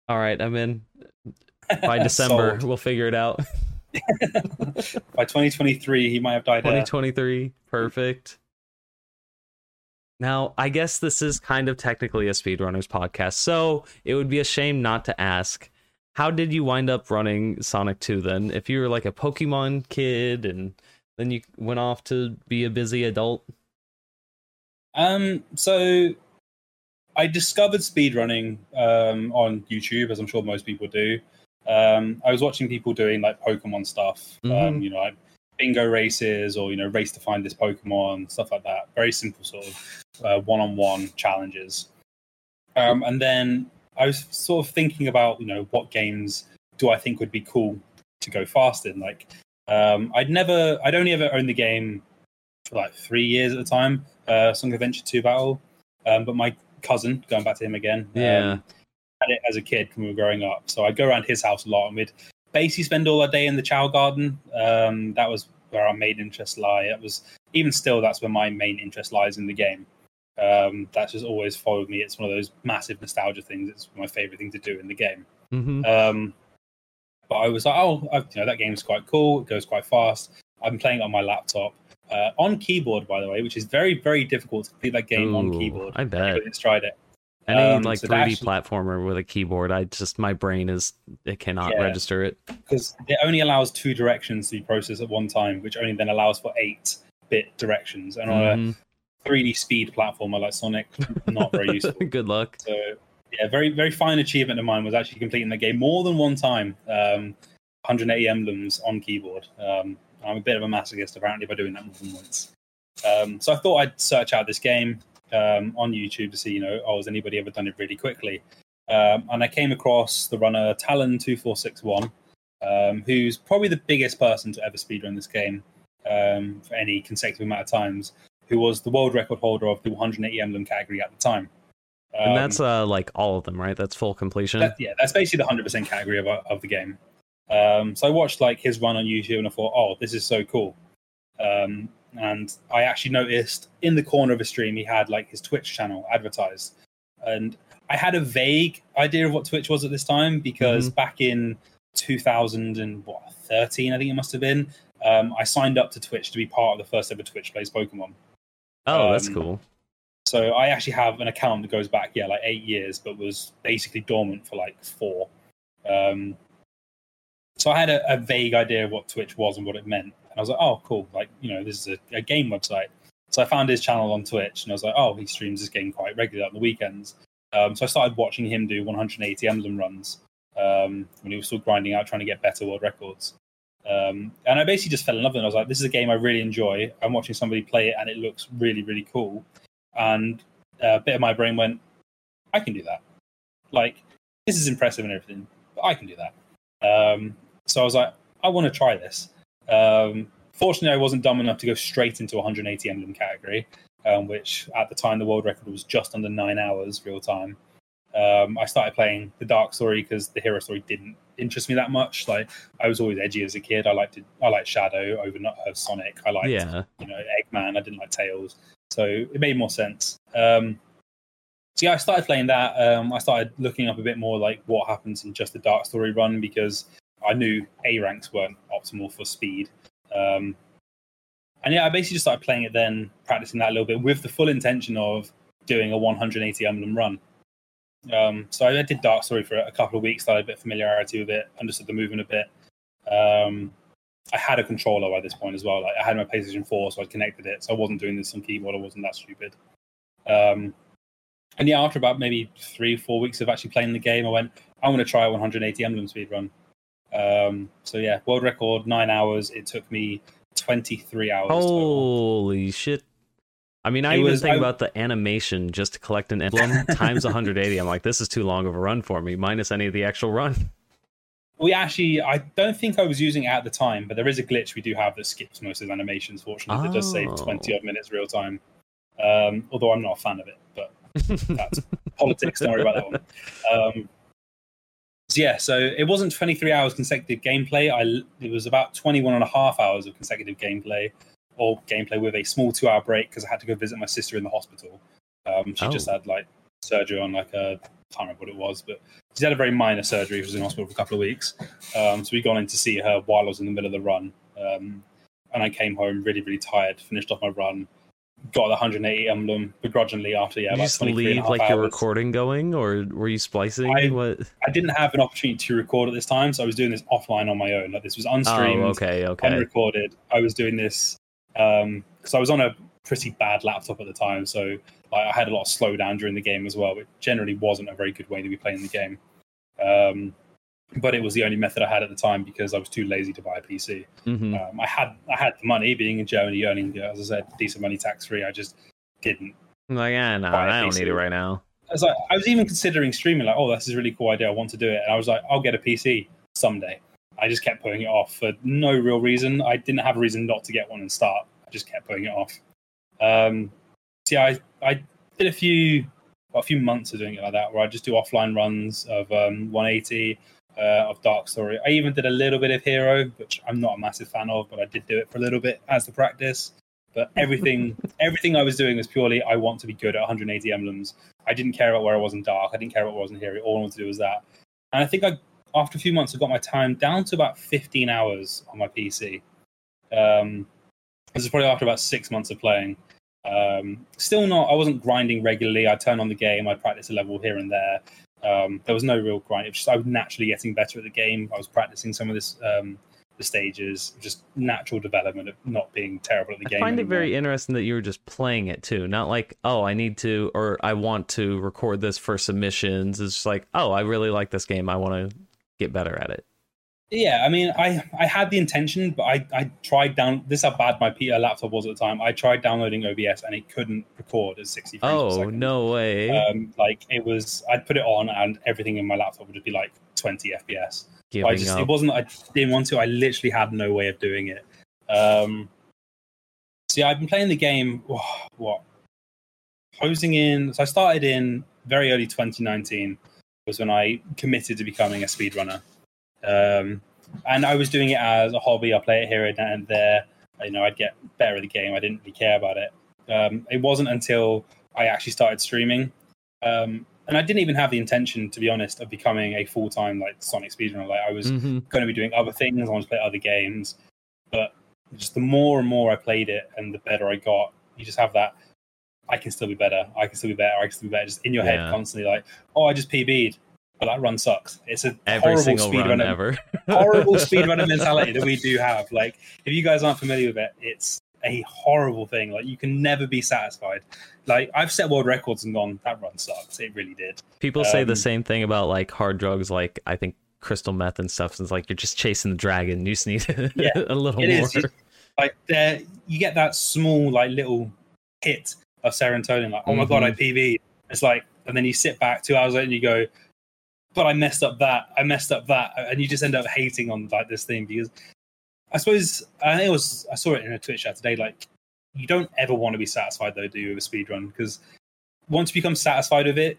All right, I'm in. By December, we'll figure it out. By 2023, he might have dyed. there. 2023, perfect. Now, I guess this is kind of technically a speedrunners podcast, so it would be a shame not to ask. How did you wind up running Sonic 2 then? If you were like a Pokemon kid and then you went off to be a busy adult? Um, so I discovered speedrunning um, on YouTube, as I'm sure most people do. Um, I was watching people doing like Pokemon stuff, um, Mhm. you know, like bingo races or you know, race to find this Pokemon, stuff like that. Very simple sort of uh, one-on-one challenges. Um, and then I was sort of thinking about, you know, what games do I think would be cool to go fast in? Like, um, I'd never, I'd only ever owned the game for like three years at the time, uh, Sonic Adventure 2 Battle. Um, but my cousin, going back to him again, Yeah. um, had it as a kid when we were growing up. So I'd go around his house a lot and we'd basically spend all our day in the Chao Garden. Um, that was where our main interest lie. It was even still that's where my main interest lies in the game. Um, that's just always followed me. It's one of those massive nostalgia things. It's my favorite thing to do in the game. hmm Um, but I was like, oh, I, you know, that game's quite cool. It goes quite fast. I'm playing it on my laptop uh, on keyboard, by the way, which is very, very difficult to complete that game on keyboard. I bet. It's tried it. Any Um, like so 3D actually- platformer with a keyboard, I just, my brain is, it cannot Yeah. register it. because it only allows two directions to be processed at one time, which only then allows for eight bit directions. And on Mhm. a 3D speed platformer like Sonic, not very useful. Good luck. So yeah, very very fine achievement of mine was actually completing the game more than one time. Um, 180 emblems on keyboard. Um, I'm a bit of a masochist apparently by doing that more than once. Um, so I thought I'd search out this game um, on YouTube to see, you know, oh, has anybody ever done it really quickly? Um, and I came across the runner Talon two four six one, um, who's probably the biggest person to ever speedrun this game um, for any consecutive amount of times. Who was the world record holder of the 180 emblem category at the time? and Um, that's uh like all of them, right? That's full completion. that, yeah, that's basically the hundred percent category of of the game. Um, so I watched like his run on YouTube and I thought, oh, this is so cool. Um, and I actually noticed in the corner of a stream he had like his Twitch channel advertised, and I had a vague idea of what Twitch was at this time because back in 2013, I think it must have been, um, I signed up to Twitch to be part of the first ever Twitch plays Pokemon. oh, that's um, cool. So I actually have an account that goes back, yeah, like eight years, but was basically dormant for like four. Um, so I had a, a vague idea of what Twitch was and what it meant, and I was like, oh, cool, like you know, this is a, a game website. So I found his channel on Twitch, and I was like, oh, he streams this game quite regularly on the weekends. Um, so I started watching him do 180 emblem runs um, when he was still grinding out, trying to get better world records. Um, and I basically just fell in love with it. I was like, this is a game I really enjoy. I'm watching somebody play it, and it looks really, really cool and a bit of my brain went, I can do that. Like, this is impressive and everything, but I can do that. Um, so I was like, I want to try this. Um, fortunately, I wasn't dumb enough to go straight into 180 emblem category, um, which at the time the world record was just under nine hours real time. Um, I started playing the Dark Story because the Hero Story didn't interest me that much. Like I was always edgy as a kid. I liked it. I liked Shadow over not uh, Sonic. I liked Yeah. you know Eggman. I didn't like Tails, so it made more sense. Um, so yeah, I started playing that. Um, I started looking up a bit more like what happens in just the Dark Story run because I knew A ranks weren't optimal for speed. Um, and yeah, I basically just started playing it then, practicing that a little bit with the full intention of doing a 180 emblem run. Um, so I did Dark Story for a couple of weeks, started a bit of familiarity with it, understood the movement a bit. Um, I had a controller by this point as well. Like I had my PlayStation 4, so I connected it. So I wasn't doing this on keyboard. I wasn't that stupid. Um, and yeah, after about maybe three, four weeks of actually playing the game, I went, I want to try a 180 emblem speed run. Um, so yeah, world record nine hours. It took me 23 hours. total. Holy shit. I mean, I It even was- think I- about the animation just to collect an emblem times 180. I'm like, this is too long of a run for me, minus any of the actual run. We actually, I don't think I was using it at the time, but there is a glitch we do have that skips most of the animations. Fortunately, that does save Oh. 20 odd minutes real time. Um, although I'm not a fan of it, but that's politics. Don't worry about that one. Um, yeah, so it wasn't 23 hours consecutive gameplay. I it was about 21 and a half hours of consecutive gameplay, or gameplay with a small two-hour break because I had to go visit my sister in the hospital. Um, she Oh. just had like surgery on like a can't remember what it was, but she's had a very minor surgery. She was in hospital for a couple of weeks. Um, so we'd gone in to see her while I was in the middle of the run. Um, and I came home really, really tired, finished off my run, got the 180 emblem begrudgingly after, yeah, Did you just 23 and a leave like your hours. recording going, or were you splicing? I- what? I didn't have an opportunity to record at this time, so I was doing this offline on my own. Like this was unstreamed, Oh, okay, okay. unrecorded. I was doing this because I was on a pretty bad laptop at the time, so like, I had a lot of slowdown during the game as well, which generally wasn't a very good way to be playing the game. Um, but it was the only method I had at the time because I was too lazy to buy a PC. hmm Um, I had I had the money, being in Germany, earning uh, as I said, decent money tax free. I just didn't. Like, ah, no, I don't PC. need it right now. I was like, I was even considering streaming. Like, oh, this is a really cool idea. I want to do it. And I was like, I'll get a PC someday. I just kept putting it off for no real reason. I didn't have a reason not to get one and start. I just kept putting it off. Um, so yeah, I I did a few well, a few months of doing it like that, where I just do offline runs of um, 180 uh, of Dark Story. I even did a little bit of Hero, which I'm not a massive fan of, but I did do it for a little bit as the practice. But everything everything I was doing was purely I want to be good at 180 emblems. I didn't care about where I was in Dark. I didn't care about where I was in Hero. All I wanted to do was that. And I think I after a few months, I got my time down to about 15 hours on my PC. Um, this is probably after about six months of playing. Um, still not, I wasn't grinding regularly. I'd turn on the game, I'd practice a level here and there. Um, there was no real grind. It was just I was naturally getting better at the game. I was practicing some of this, um, the stages, just natural development of not being terrible at the I game. I find it very interesting that you were just playing it too, not like, oh, I need to or I want to record this for submissions. It's just like, oh, I really like this game. I want to get better at it. Yeah, I mean, I I had the intention, but I I tried down. This how bad my laptop was at the time. I tried downloading OBS and it couldn't record at 60 frames Oh no way! Um, like it was, I'd put it on and everything in my laptop would just be like 20 FPS. Giving I just, up. it wasn't. I didn't want to. I literally had no way of doing it. Um, see, I've been playing the game. What? Posing in. So I started in very early 2019 was when I committed to becoming a speedrunner. Um, and I was doing it as a hobby. I play it here and there. You know, I'd get better at the game. I didn't really care about it. Um, it wasn't until I actually started streaming, um, and I didn't even have the intention, to be honest, of becoming a full time like Sonic speedrunner. Like I was Mhm. going to be doing other things. I wanted to play other games, but just the more and more I played it, and the better I got, you just have that. I can still be better. I can still be better. I can still be better. Just in your Yeah. head constantly, like, oh, I just PB'd, but that run sucks. It's a Every horrible single run ever. horrible speedrunner mentality that we do have. Like, if you guys aren't familiar with it, it's a horrible thing. Like, you can never be satisfied. Like, I've set world records and gone, that run sucks. It really did. People say the Um, same thing about like hard drugs, like I think crystal meth and stuff. It's like you're just chasing the dragon. You just need Yeah, a little It more. is. You- like there you get that small like little hit of serotonin like oh my god i Mm-hmm. PB it's like and then you sit back two hours later and you go but i messed up that i messed up that and you just end up hating on like this thing because i suppose i think it was i saw it in a twitch chat today like you don't ever want to be satisfied though do you with a speed run because once you become satisfied with it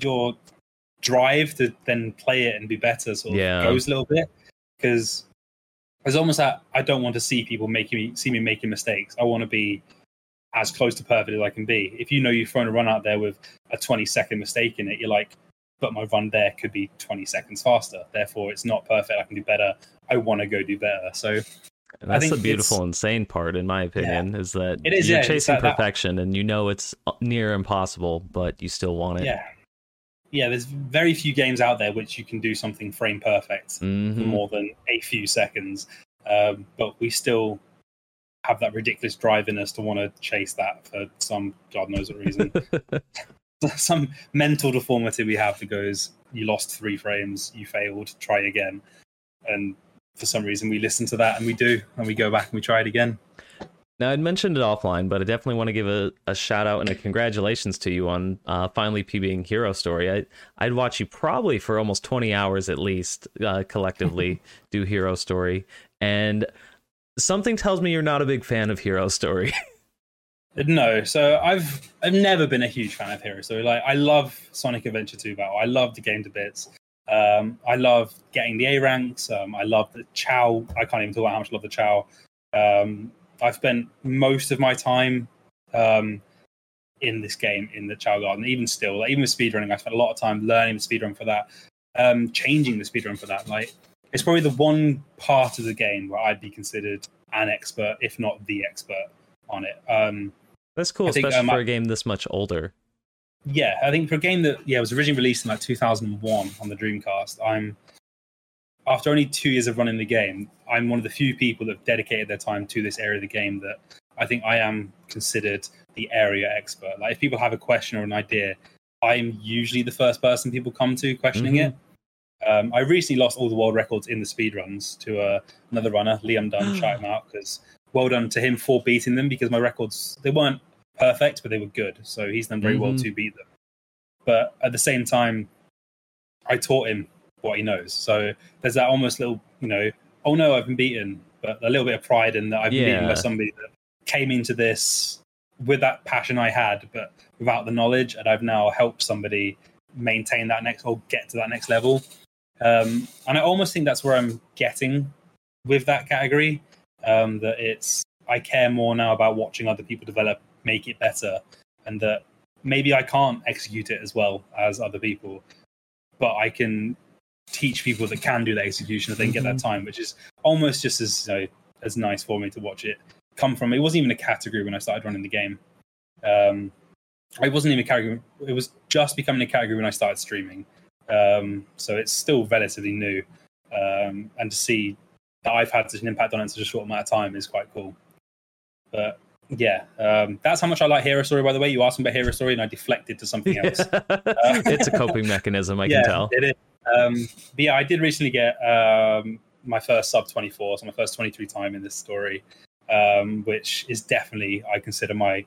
your drive to then play it and be better sort of Yeah. goes a little bit because it's almost that I don't want to see people making me see me making mistakes. I want to be as close to perfect as I can be. If you know you've thrown a run out there with a 20 second mistake in it, you're like, but my run there could be 20 seconds faster. Therefore, it's not perfect. I can do better. I want to go do better. So And that's the beautiful, insane part, in my opinion, is that It is, you're yeah, chasing that- that- perfection and you know it's near impossible, but you still want it. yeah, yeah. There's very few games out there which you can do something frame perfect for Mhm. more than a few seconds. Um, but we still have that ridiculous drive in us to want to chase that for some God knows what reason. some mental deformity we have that goes, you lost three frames, you failed, try again. And for some reason, we listen to that and we do, and we go back and we try it again. Now, I'd mentioned it offline, but I definitely want to give a, a shout out and a congratulations to you on uh, finally PBing Hero Story. I, I'd watch you probably for almost 20 hours at least uh, collectively do Hero Story. And something tells me you're not a big fan of Hero Story. No, so I've I've never been a huge fan of Hero Story. Like I love Sonic Adventure 2 Battle. I love the game to bits. Um, I love getting the A ranks. Um, I love the Chao. I can't even talk about how much I love the Chao. Um, I've spent most of my time um, in this game in the Chao Garden. Even still, like, even with speedrunning, I spent a lot of time learning the speedrun for that, um, changing the speedrun for that. Like it's probably the one part of the game where I'd be considered an expert, if not the expert on it. Um, That's cool, think, especially um, for a game this much older. yeah, I think for a game that yeah was originally released in like 2001 on the Dreamcast, I'm after only two years of running the game, I'm one of the few people that have dedicated their time to this area of the game that I think I am considered the area expert. Like if people have a question or an idea, I'm usually the first person people come to questioning Mhm. it. Um, I recently lost all the world records in the speedruns to uh, another runner, Liam Dunn. shout him out because well done to him for beating them because my records they weren't perfect, but they were good. So he's done very well Mhm. to beat them. But at the same time, I taught him what he knows. So there's that almost little, you know, oh no, I've been beaten, but a little bit of pride in that I've been beaten by somebody that came into this with that passion I had, but without the knowledge, and I've now helped somebody maintain that next or get to that next level. Um, and I almost think that's where I'm getting with that category. Um, that it's I care more now about watching other people develop, make it better, and that maybe I can't execute it as well as other people, but I can teach people that can do the execution if they can get that time, which is almost just as you know, as nice for me to watch it come from. It wasn't even a category when I started running the game. Um, it wasn't even a category. It was just becoming a category when I started streaming. Um, so it's still relatively new, um, and to see that I've had such an impact on it in such a short amount of time is quite cool. But yeah, um, that's how much I like Hero Story. By the way, you asked me about Hero Story, and I deflected to something else. it's a coping mechanism, I yeah, can tell. it is. Um, but yeah, I did recently get um, my first sub 24, so my first 23 time in this story, um, which is definitely, I consider my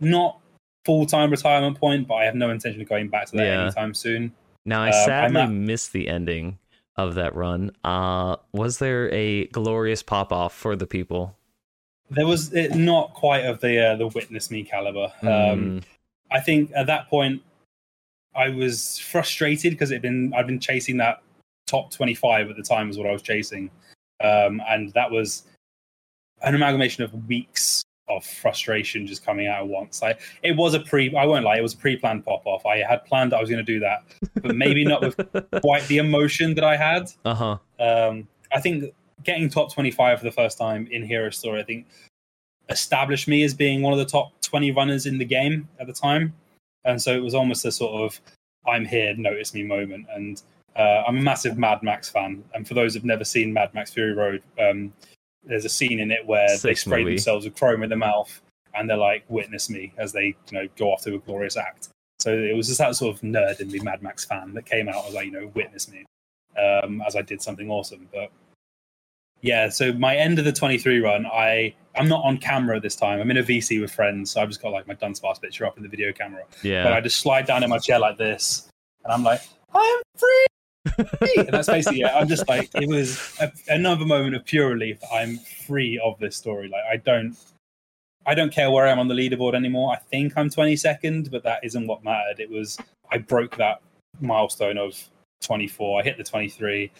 not full time retirement point, but I have no intention of going back to that Yeah. anytime soon. Now I Um, sadly missed the ending of that run. Uh was there a glorious pop off for the people? There was it, not quite of the uh, the witness me caliber. Um, Mm, I think at that point I was frustrated because it been I'd been chasing that top 25 at the time was what I was chasing, um, and that was an amalgamation of weeks of frustration just coming out at once. I it was a pre I won't lie it was a pre-planned pop off. I had planned I was going to do that, but maybe not with quite the emotion that I had. uh-huh. Um, I think getting top 25 for the first time in Hero Story, I think, established me as being one of the top 20 runners in the game at the time. And so it was almost a sort of, I'm here, notice me moment. And uh, I'm a massive Mad Max fan. And for those who've never seen Mad Max Fury Road, um, there's a scene in it where they spray movie. themselves with chrome in the mouth and they're like, witness me as they you know go off to a glorious act. So it was just that sort of nerd in the Mad Max fan that came out as like, you know, witness me um, as I did something awesome. But yeah, so my end of the 23 run, I I'm not on camera this time. I'm in a VC with friends, so I've just got like my Dunsparce picture up in the video camera. Yeah, But I just slide down in my chair like this, and I'm like, I'm free. And that's basically it. I'm just like, it was a, another moment of pure relief. I'm free of this story. Like I don't, I don't care where I am on the leaderboard anymore. I think I'm 22nd, but that isn't what mattered. It was I broke that milestone of 24. I hit the 23,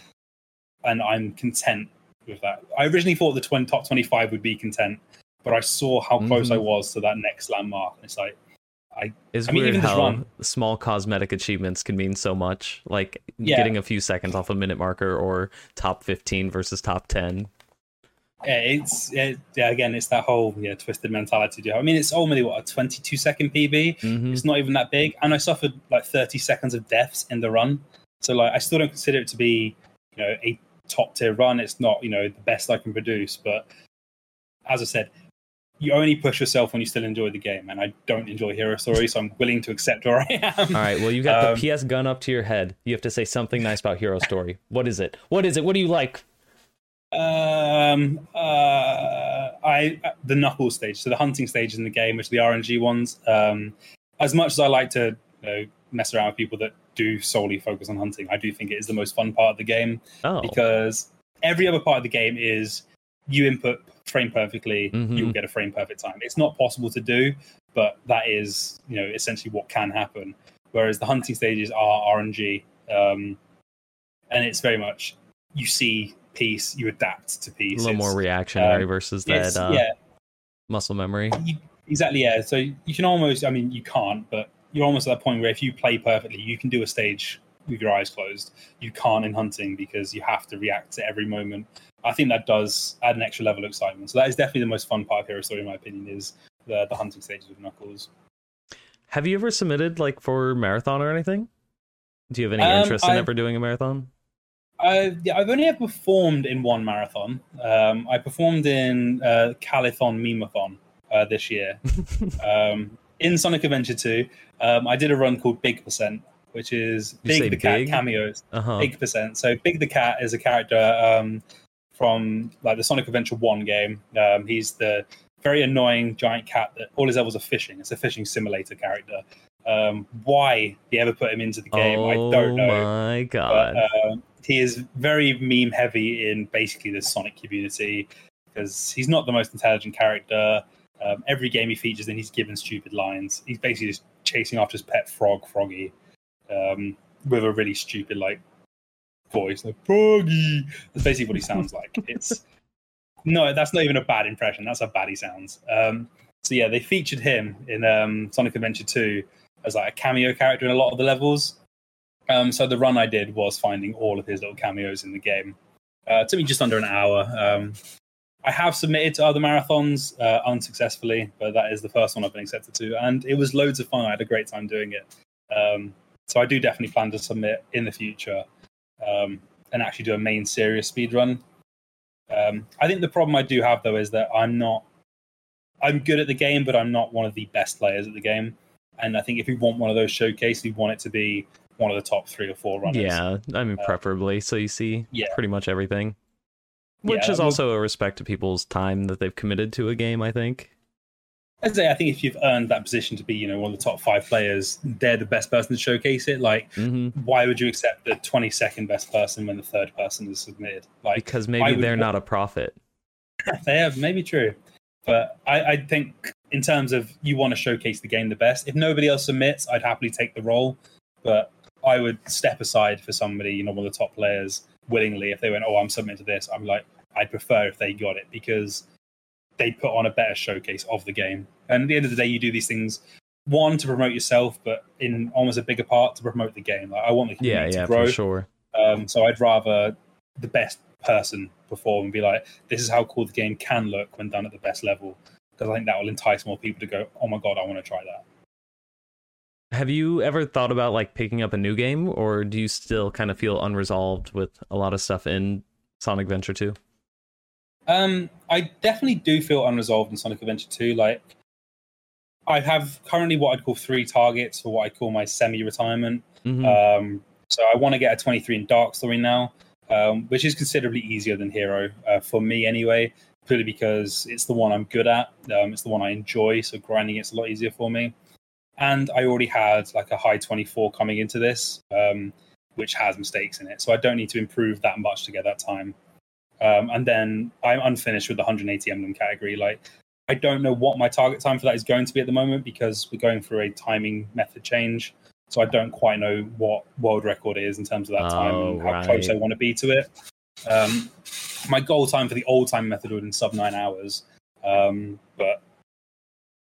and I'm content with that. I originally thought the 20, top 25 would be content, but I saw how close Mhm. I was to that next landmark. It's like, It's I mean, weird even how run- small cosmetic achievements can mean so much. Like Yeah. getting a few seconds off a minute marker or top 15 versus top 10. yeah, it's it, yeah, again, it's that whole yeah twisted mentality. do? I mean, it's only what a 22 second PB. Mhm. It's not even that big, and I suffered like 30 seconds of deaths in the run. So like, I still don't consider it to be you know a top tier run. It's not you know the best I can produce, but as I said, you only push yourself when you still enjoy the game, and I don't enjoy Hero Story, so I'm willing to accept where I am. All right, well, you got Um, the PS gun up to your head. You have to say something nice about Hero Story. What is it? What is it? What do you like? Um, uh, I the knuckle stage, so the hunting stage in the game, which are the RNG ones. Um, as much as I like to you know, mess around with people that do solely focus on hunting, I do think it is the most fun part of the game Oh, because every other part of the game is you input frame perfectly, Mhm. you'll get a frame perfect time. It's not possible to do, but that is you know essentially what can happen. Whereas the hunting stages are RNG, um, and it's very much you see piece, you adapt to piece. a little It's- more reactionary um, versus that uh, yeah, muscle memory. you, exactly. Yeah. So you can almost. I mean, you can't, but you're almost at that point where if you play perfectly, you can do a stage with your eyes closed. You can't in hunting because you have to react to every moment. I think that does add an extra level of excitement. So that is definitely the most fun part of Hero Story, in my opinion, is the the hunting stages with Knuckles. Have you ever submitted like for marathon or anything? Do you have any Um, interest in I've- ever doing a marathon? I, yeah, I've only ever performed in one marathon. Um, I performed in uh, Calithon Memathon uh, this year. um, in Sonic Adventure 2, um, I did a run called Big Percent, which is Big the Cat big? cameos. Uh huh. Big Percent. So Big the Cat is a character um, from like the Sonic Adventure 1 game. Um, he's the very annoying giant cat that all his levels are fishing. It's a fishing simulator character. Um, why he ever put him into the game, I don't know. Oh my But god. uh, he is very meme heavy in basically the Sonic community because he's not the most intelligent character. Um, every game he features in, he's given stupid lines. He's basically just chasing after his pet frog, Froggy, um, with a really stupid like voice, like Froggy. That's basically what he sounds like. It's no, that's not even a bad impression. That's how bad he sounds. Um, so yeah, they featured him in um, Sonic Adventure 2 as like a cameo character in a lot of the levels. Um, so the run I did was finding all of his little cameos in the game. Uh, it took me just under an hour. Um, I have submitted to other marathons uh, unsuccessfully, but that is the first one I've been accepted to, and it was loads of fun. I had a great time doing it. Um, so I do definitely plan to submit in the future um, and actually do a main serious speed run. Um, I think the problem I do have though is that I'm not. I'm good at the game, but I'm not one of the best players at the game. And I think if we want one of those showcases, we want it to be one of the top three or four runners. Yeah, I mean, Uh, preferably so you see yeah. pretty much everything, which Yeah, is also a respect to people's time that they've committed to a game. I think. I'd say I think if you've earned that position to be, you know, one of the top five players, they're the best person to showcase it. Like, hmm why would you accept the twenty second best person when the third person is submitted? Like, Because maybe they're not a profit. they have maybe true, but I, I think in terms of you want to showcase the game the best. If nobody else submits, I'd happily take the role, but I would step aside for somebody, you know, one of the top players willingly. If they went, oh, I'm submitting to this, I'm like, I'd prefer if they got it because they put on a better showcase of the game. And at the end of the day, you do these things one to promote yourself, but in almost a bigger part to promote the game. Like, I want the Yeah, community yeah, to grow. for sure. Um, so I'd rather the best person perform and be like, this is how cool the game can look when done at the best level. Because I think that will entice more people to go, oh my god, I want to try that. Have you ever thought about like picking up a new game, or do you still kind of feel unresolved with a lot of stuff in Sonic Adventure 2? Um, I definitely do feel unresolved in Sonic Adventure 2. Like, I have currently what I'd call three targets for what I call my semi-retirement. hmm Um, so I want to get a 23 in Dark Story now, um, which is considerably easier than Hero uh, for me anyway. Purely because it's the one I'm good at. Um, it's the one I enjoy, so grinding it's a lot easier for me. And I already had like a high 24 coming into this, um, which has mistakes in it, so I don't need to improve that much to get that time. Um, and then I'm unfinished with the 180 emblem category. Like I don't know what my target time for that is going to be at the moment because we're going through a timing method change. So I don't quite know what world record is in terms of that time Oh, and how close I want to be to it. Um, my goal time for the old time method would have been sub nine hours, um, but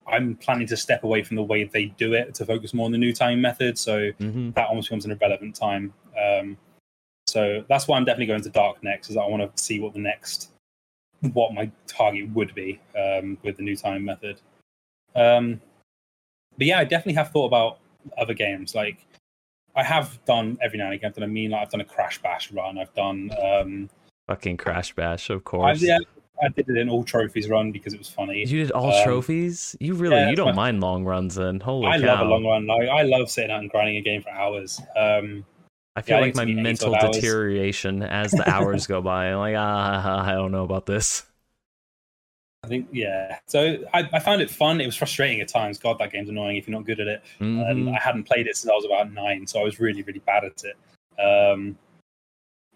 I'm planning to step away from the way they do it to focus more on the new timing method. So hmm that almost becomes an irrelevant time. Um, so that's why I'm definitely going to Dark next, is I want to see what the next, what my target would be um, with the new time method. Um, but yeah, I definitely have thought about other games. Like I have done every now and again. I've done a mean, like I've done a Crash Bash run. I've done, um, Fucking Crash Bash, of I, course. yeah, I did it in all trophies run because it was funny. You did all Um, trophies? You really yeah, you don't my- mind long runs then. Holy I cow. love a long run. Like, I love sitting out and grinding a game for hours. Um, I feel Yeah, like my it's gonna be eight mental deterioration as the hours go by. I'm like, ah, I don't know about this. I think yeah. So I, I found it fun. It was frustrating at times. God, that game's annoying if you're not good at it. And Mhm. I hadn't played it since I was about nine, so I was really really bad at it. Um,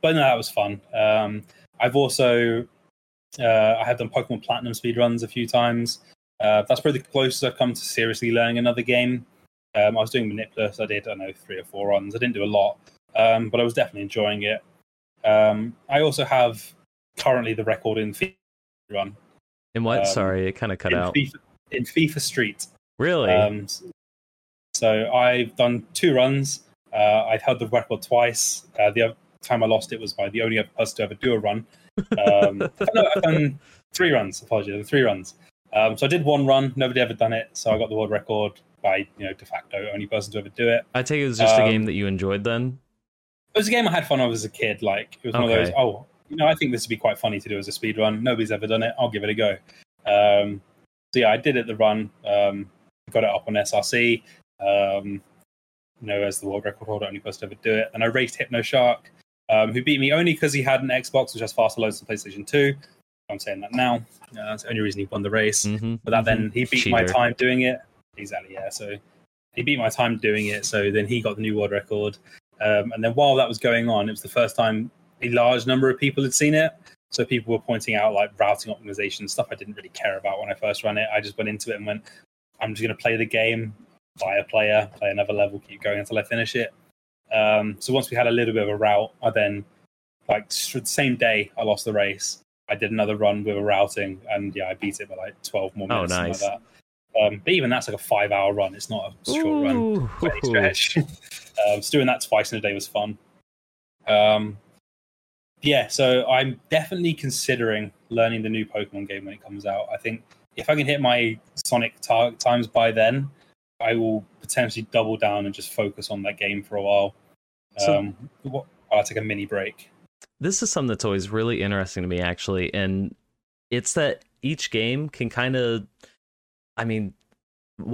but no, that was fun. Um, I've also uh, I have done Pokemon Platinum speedruns a few times. Uh, that's probably the closest I've come to seriously learning another game. Um, I was doing Manipless. I did I don't know three or four runs. I didn't do a lot, um, but I was definitely enjoying it. Um, I also have currently the record in FIFA run. In what? um, Sorry, it kind of cut in out. FIFA, in FIFA Street. Really? Um, so I've done two runs. Uh, I've held the record twice. Uh, the other time I lost it was by the only other person to ever do a run. Um, no, I've done three runs. Apologies, three runs. Um, so I did one run. Nobody ever done it, so I got the world record by you know de facto only person to ever do it. I take it was just a um, game that you enjoyed then. It was a game I had fun with as a kid. Like it was one of those. Oh, you know, I think this would be quite funny to do as a speed run. Nobody's ever done it. I'll give it a go. Um, so yeah, I did it the run. Um, got it up on SRC. Um, you know, as the world record holder, only person to ever do it. And I raced Hypno Shark, um, who beat me only because he had an Xbox which has faster loads than PlayStation Two. I'm saying that now. Uh, that's the only reason he won the race. hmm But that then he beat my time doing it. Exactly, yeah. So he beat my time doing it. So then he got the new world record. Um, and then while that was going on, it was the first time a large number of people had seen it. So people were pointing out like routing optimization stuff I didn't really care about when I first ran it. I just went into it and went, I'm just going to play the game, buy a player, play another level, keep going until I finish it. Um, so once we had a little bit of a route, I then like the same day I lost the race. I did another run with a routing, and yeah, I beat it by like 12 more Oh, minutes. something nice. Like that. Um, but even that's like a five hour run. It's not a short run Ooh. by any stretch. um, so doing that twice in a day was fun. Um, yeah, so I'm definitely considering learning the new Pokemon game when it comes out. I think if I can hit my Sonic tar- times by then, I will potentially double down and just focus on that game for a while. So- Um, what, I'll take a mini break. this is something that's always really interesting to me actually and it's that each game can kind of i mean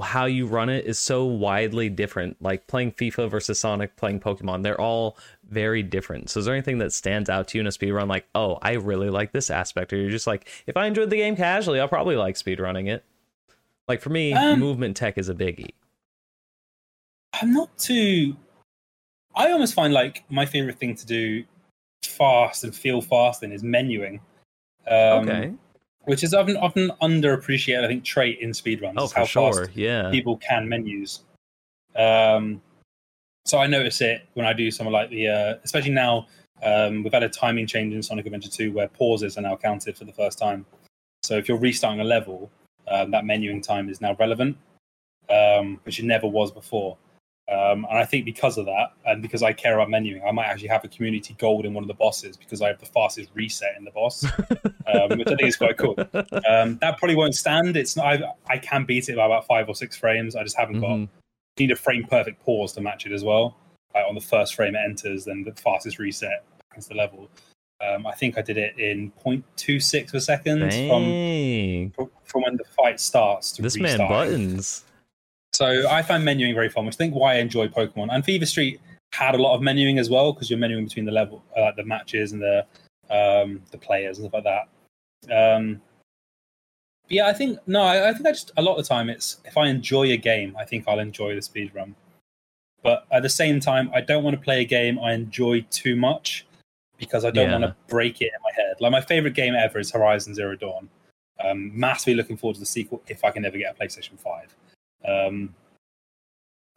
how you run it is so widely different. Like playing fifa versus sonic playing pokemon they're all very different. So is there anything that stands out to you in a speed run like oh i really like this aspect or you're just like if i enjoyed the game casually i'll probably like speed running it. Like for me Um, movement tech is a biggie. I'm not too. I almost find like my favorite thing to do fast and feel fast in is menuing. Um, okay Which is often often underappreciated, I think, trait in speedruns. Oh, for how sure fast yeah people can menus. Um, so I notice it when I do something like the, uh, especially now, um, we've had a timing change in Sonic Adventure 2 where pauses are now counted for the first time. So if you're restarting a level, um, that menuing time is now relevant, um, which it never was before. Um, and I think because of that, and because I care about menuing, I might actually have a community gold in one of the bosses because I have the fastest reset in the boss, um, which I think is quite cool. Um, that probably won't stand. It's not. I, I can beat it by about five or six frames. I just haven't got Mhm. need a frame perfect pause to match it as well. Like on the first frame it enters, then the fastest reset is the level. Um, I think I did it in 0.26 of a second from Dang. from when the fight starts to this man buttons So I find menuing very fun, which I think why I enjoy Pokemon. And FIFA Street had a lot of menuing as well because you're menuing between the level, uh, the matches and the um, the players and stuff like that. Um, but yeah, I think no, I, I think I just a lot of the time it's if I enjoy a game, I think I'll enjoy the speed run. But at the same time, I don't want to play a game I enjoy too much because I don't Yeah. want to break it in my head. Like my favorite game ever is Horizon Zero Dawn. Um, massively looking forward to the sequel if I can ever get a PlayStation Five. Um,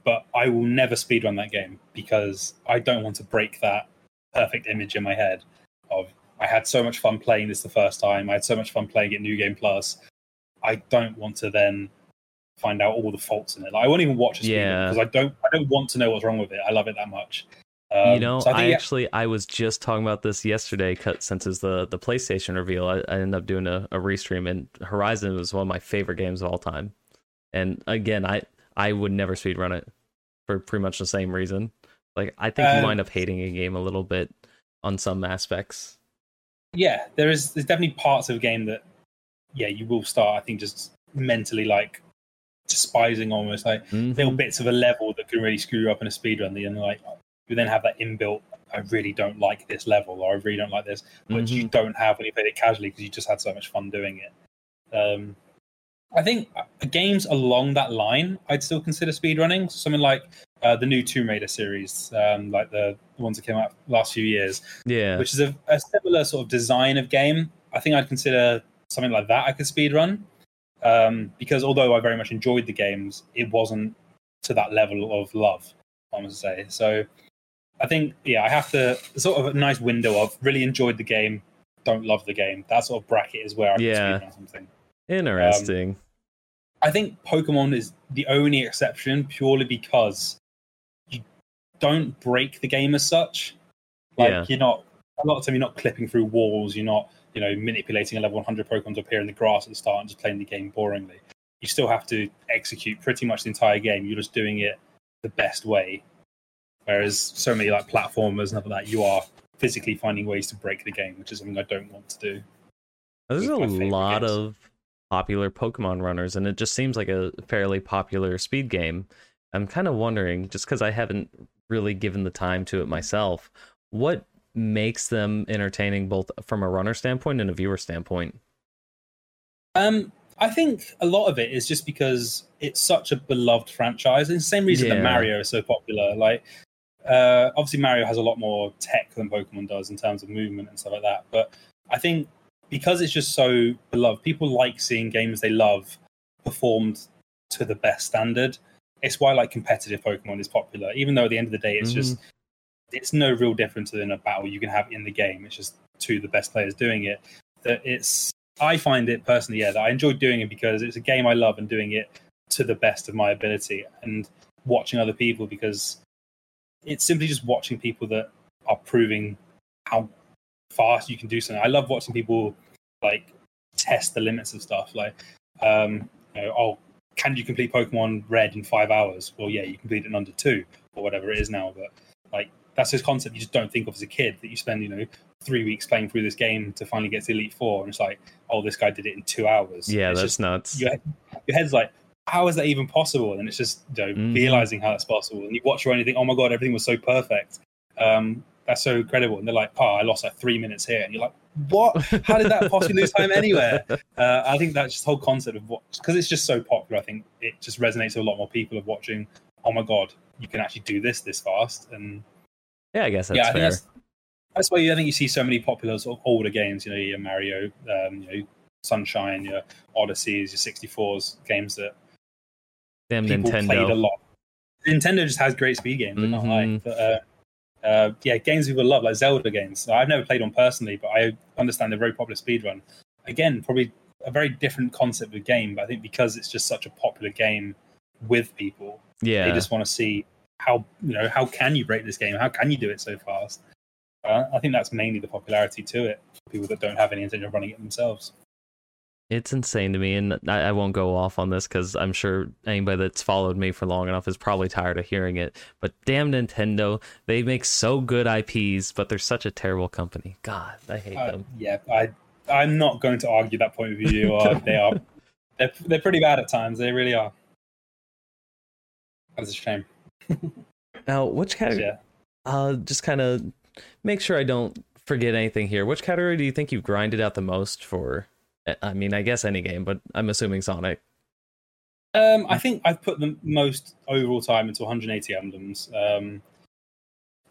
but I will never speedrun that game because I don't want to break that perfect image in my head of I had so much fun playing this the first time. I had so much fun playing it New Game Plus. I don't want to then find out all the faults in it. Like, I won't even watch a Yeah. because I don't. I don't want to know what's wrong with it. I love it that much. Um, you know, so I I, think, yeah, actually I was just talking about this yesterday. Cut since it's the the PlayStation reveal, I, I ended up doing a, a restream, and Horizon was one of my favorite games of all time. And again, I I would never speedrun it for pretty much the same reason. Like I think you Um, wind up hating a game a little bit on some aspects. yeah, there is. There's definitely parts of a game that, yeah, you will start. I think just mentally like despising almost like little Mhm. bits of a level that can really screw you up in a speedrun. And like you then have that inbuilt, I really don't like this level, or I really don't like this, which you don't have when you play it casually because you just had so much fun doing it. Um, I think uh, games along that line, I'd still consider speedrunning. Something like uh, the new Tomb Raider series, um, like the ones that came out last few years, Yeah, which is a, a similar sort of design of game. I think I'd consider something like that I could speedrun. Um, because although I very much enjoyed the games, it wasn't to that level of love, I must say. So I think, yeah, I have to sort of a nice window of really enjoyed the game, don't love the game. That sort of bracket is where I Yeah. can speedrun something. Interesting. Um, I think Pokemon is the only exception purely because you don't break the game as such. Like Yeah. you're not a lot of time you're not clipping through walls, you're not, you know, manipulating a level 100 Pokemon to appear in the grass at the start and just playing the game boringly. You still have to execute pretty much the entire game. You're just doing it the best way. Whereas so many like platformers and other that, you are physically finding ways to break the game, which is something I don't want to do. There's a with my favorite lot games. of popular Pokemon runners, and it just seems like a fairly popular speed game. I'm kind of wondering, just because I haven't really given the time to it myself, what makes them entertaining both from a runner standpoint and a viewer standpoint? Um, I think a lot of it is just because it's such a beloved franchise. and the same reason Yeah. that Mario is so popular. Like, uh, obviously Mario has a lot more tech than Pokemon does in terms of movement and stuff like that. But I think because it's just so beloved, people like seeing games they love performed to the best standard. It's why like competitive Pokemon is popular, even though at the end of the day, it's just mm. it's no real difference than a battle you can have in the game. It's just two of the best players doing it. That it's I find it personally, yeah, that I enjoy doing it because it's a game I love and doing it to the best of my ability and watching other people because it's simply just watching people that are proving how fast you can do something. I love watching people like test the limits of stuff. Like, um, you know, oh, can you complete Pokemon Red in five hours? Well, yeah, you complete it in under two or whatever it is now. But like, that's this concept you just don't think of as a kid that you spend, you know, three weeks playing through this game to finally get to Elite Four, and it's like, oh, this guy did it in two hours. Yeah, It's that's just, nuts. your, your head's like, how is that even possible? And it's just you know, Mhm. realizing how that's possible. And you watch your own and you think, oh my god, everything was so perfect. Um, that's so incredible. And they're like, oh, I lost like three minutes here, and you're like, what? How did that possibly lose time anywhere? Uh, I think that's just whole concept of what because it's just so popular. I think it just resonates with a lot more people of watching. Oh my god, you can actually do this this fast, and Yeah, I guess that's yeah, I fair. that's, that's why I think you see so many popular sort of older games. You know, your Mario, um, you know, Sunshine, your Odysseys, your 64s, games that Damn people played a Nintendo. lot. Nintendo just has great speed games, Mhm. But, uh, uh, yeah, games people love, like Zelda games. I've never played one personally, but I understand they're very popular speedrun. Again, probably a very different concept of game, but I think because it's just such a popular game with people, Yeah, they just want to see how you know how can you break this game? How can you do it so fast? Uh, I think that's mainly the popularity to it for people that don't have any intention of running it themselves. It's insane to me, and I, I won't go off on this because I'm sure anybody that's followed me for long enough is probably tired of hearing it. But damn Nintendo, they make so good IPs, but they're such a terrible company. God, I hate Uh, them. yeah, I I'm not going to argue that point of view. Uh, they are they're, they're pretty bad at times. They really are. That's a shame. Now, which category? Yeah. Uh, just kind of make sure I don't forget anything here. Which category do you think you've grinded out the most for? I mean, I guess any game, but I'm assuming Sonic. Um, I think I've put the most overall time into 180 emblems, um,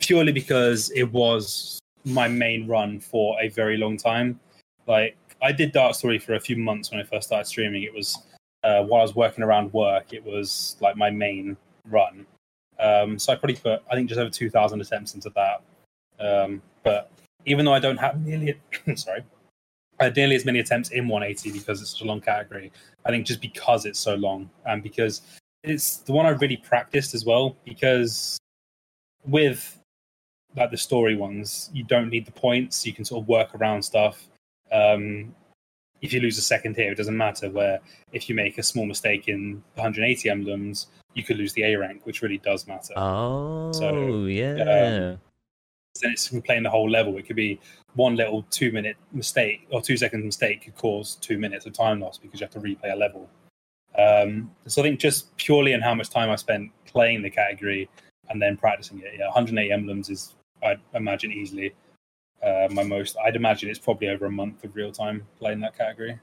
purely because it was my main run for a very long time. Like I did Dark Story for a few months when I first started streaming. It was uh, while I was working around work. It was like my main run. Um, so I probably put I think just over 2,000 attempts into that. Um, but even though I don't have nearly sorry, Had nearly as many attempts in 180 because it's such a long category. I think just because it's so long and because it's the one I really practiced as well. Because with like the story ones, you don't need the points. You can sort of work around stuff. Um, if you lose a second here, it doesn't matter. Where if you make a small mistake in 180 emblems, you could lose the A rank, which really does matter. Oh, so, yeah. then it's from playing the whole level. It could be one little two minute mistake or two second mistake could cause two minutes of time loss because you have to replay a level. Um, so I think just purely on how much time I spent playing the category and then practicing it, yeah, 108 emblems is I imagine easily uh, my most. I'd imagine it's probably over a month of real time playing that category.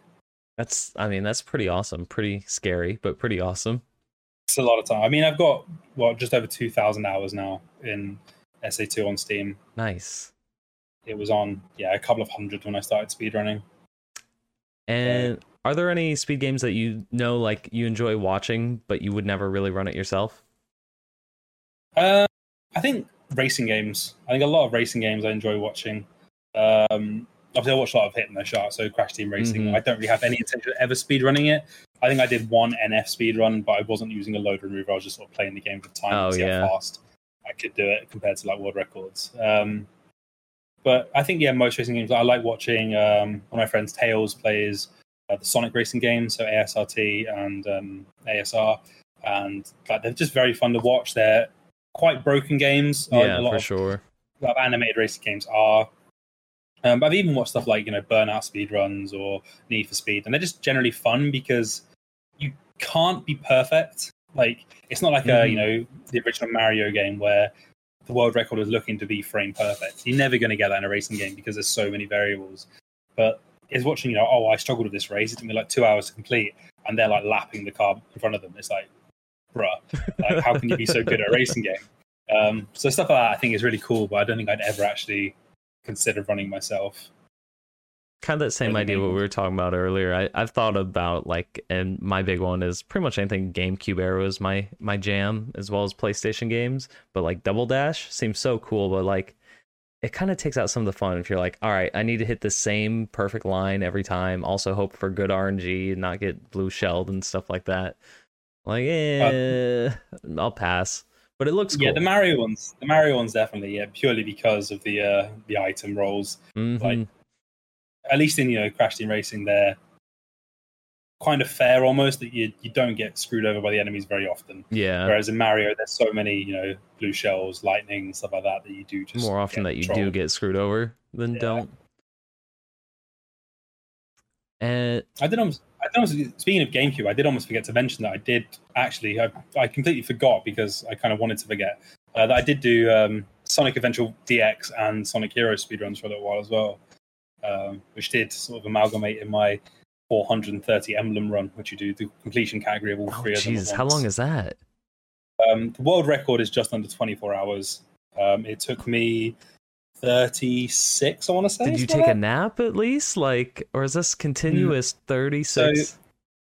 That's, I mean, that's pretty awesome. Pretty scary, but pretty awesome. It's a lot of time. I mean, I've got well just over 2,000 hours now in SA2 on Steam. Nice. It was on yeah a couple of hundred when I started speedrunning. And are there any speed games that you know, like you enjoy watching, but you would never really run it yourself? Uh, I think racing games. I think a lot of racing games I enjoy watching. Um, obviously, I watch a lot of Hit and No Shot, so Crash Team Racing. Mhm. I don't really have any intention of ever speedrunning it. I think I did one NF speed run, but I wasn't using a load remover. I was just sort of playing the game for time Oh, to see yeah. how fast I could do it compared to like world records. Um, but I think yeah, most racing games. I like watching. Um, one of my friends, Tails, plays uh, the Sonic racing games, so ASRT and um, ASR, and like, they're just very fun to watch. They're quite broken games. Uh, yeah, for of sure. a lot of animated racing games are. Um, but I've even watched stuff like you know Burnout speed runs or Need for Speed, and they're just generally fun because you can't be perfect. Like it's not like a Mhm. you know the original Mario game where the world record is looking to be frame perfect. You're never going to get that in a racing game because there's so many variables. But it's watching you know oh I struggled with this race. It took me like two hours to complete, and they're like lapping the car in front of them. It's like, bruh, like how can you be so good at a racing game? Um, so stuff like that I think is really cool, but I don't think I'd ever actually consider running myself. Kind of that same idea what we were talking about earlier. I, I've thought about like, and my big one is pretty much anything GameCube era is my my jam, as well as PlayStation games. But like Double Dash seems so cool, but like it kind of takes out some of the fun if you're like, all right, I need to hit the same perfect line every time. Also hope for good RNG and not get blue shelled and stuff like that. Like, eh, I'll pass. But it looks cool. Yeah, the Mario ones, the Mario ones definitely, yeah, purely because of the uh, the item rolls. Mhm. like, At least in you know Crash Team Racing, they're kind of fair almost that you you don't get screwed over by the enemies very often. yeah. Whereas in Mario, there's so many you know blue shells, lightning, stuff like that that you do just More often that you do get screwed over than Yeah. don't. I did almost. I did almost. Speaking of GameCube, I did almost forget to mention that I did actually. I, I completely forgot because I kind of wanted to forget uh, that I did do um, Sonic Adventure DX and Sonic Heroes speedruns for a little while as well, um, which did sort of amalgamate in my 430 emblem run, which you do the completion category of all oh three of them. Jesus, how long is that? Um, the world record is just under 24 hours. Um, it took me 36, I want to say. Did you take like a nap at least? Like, or is this continuous 36? So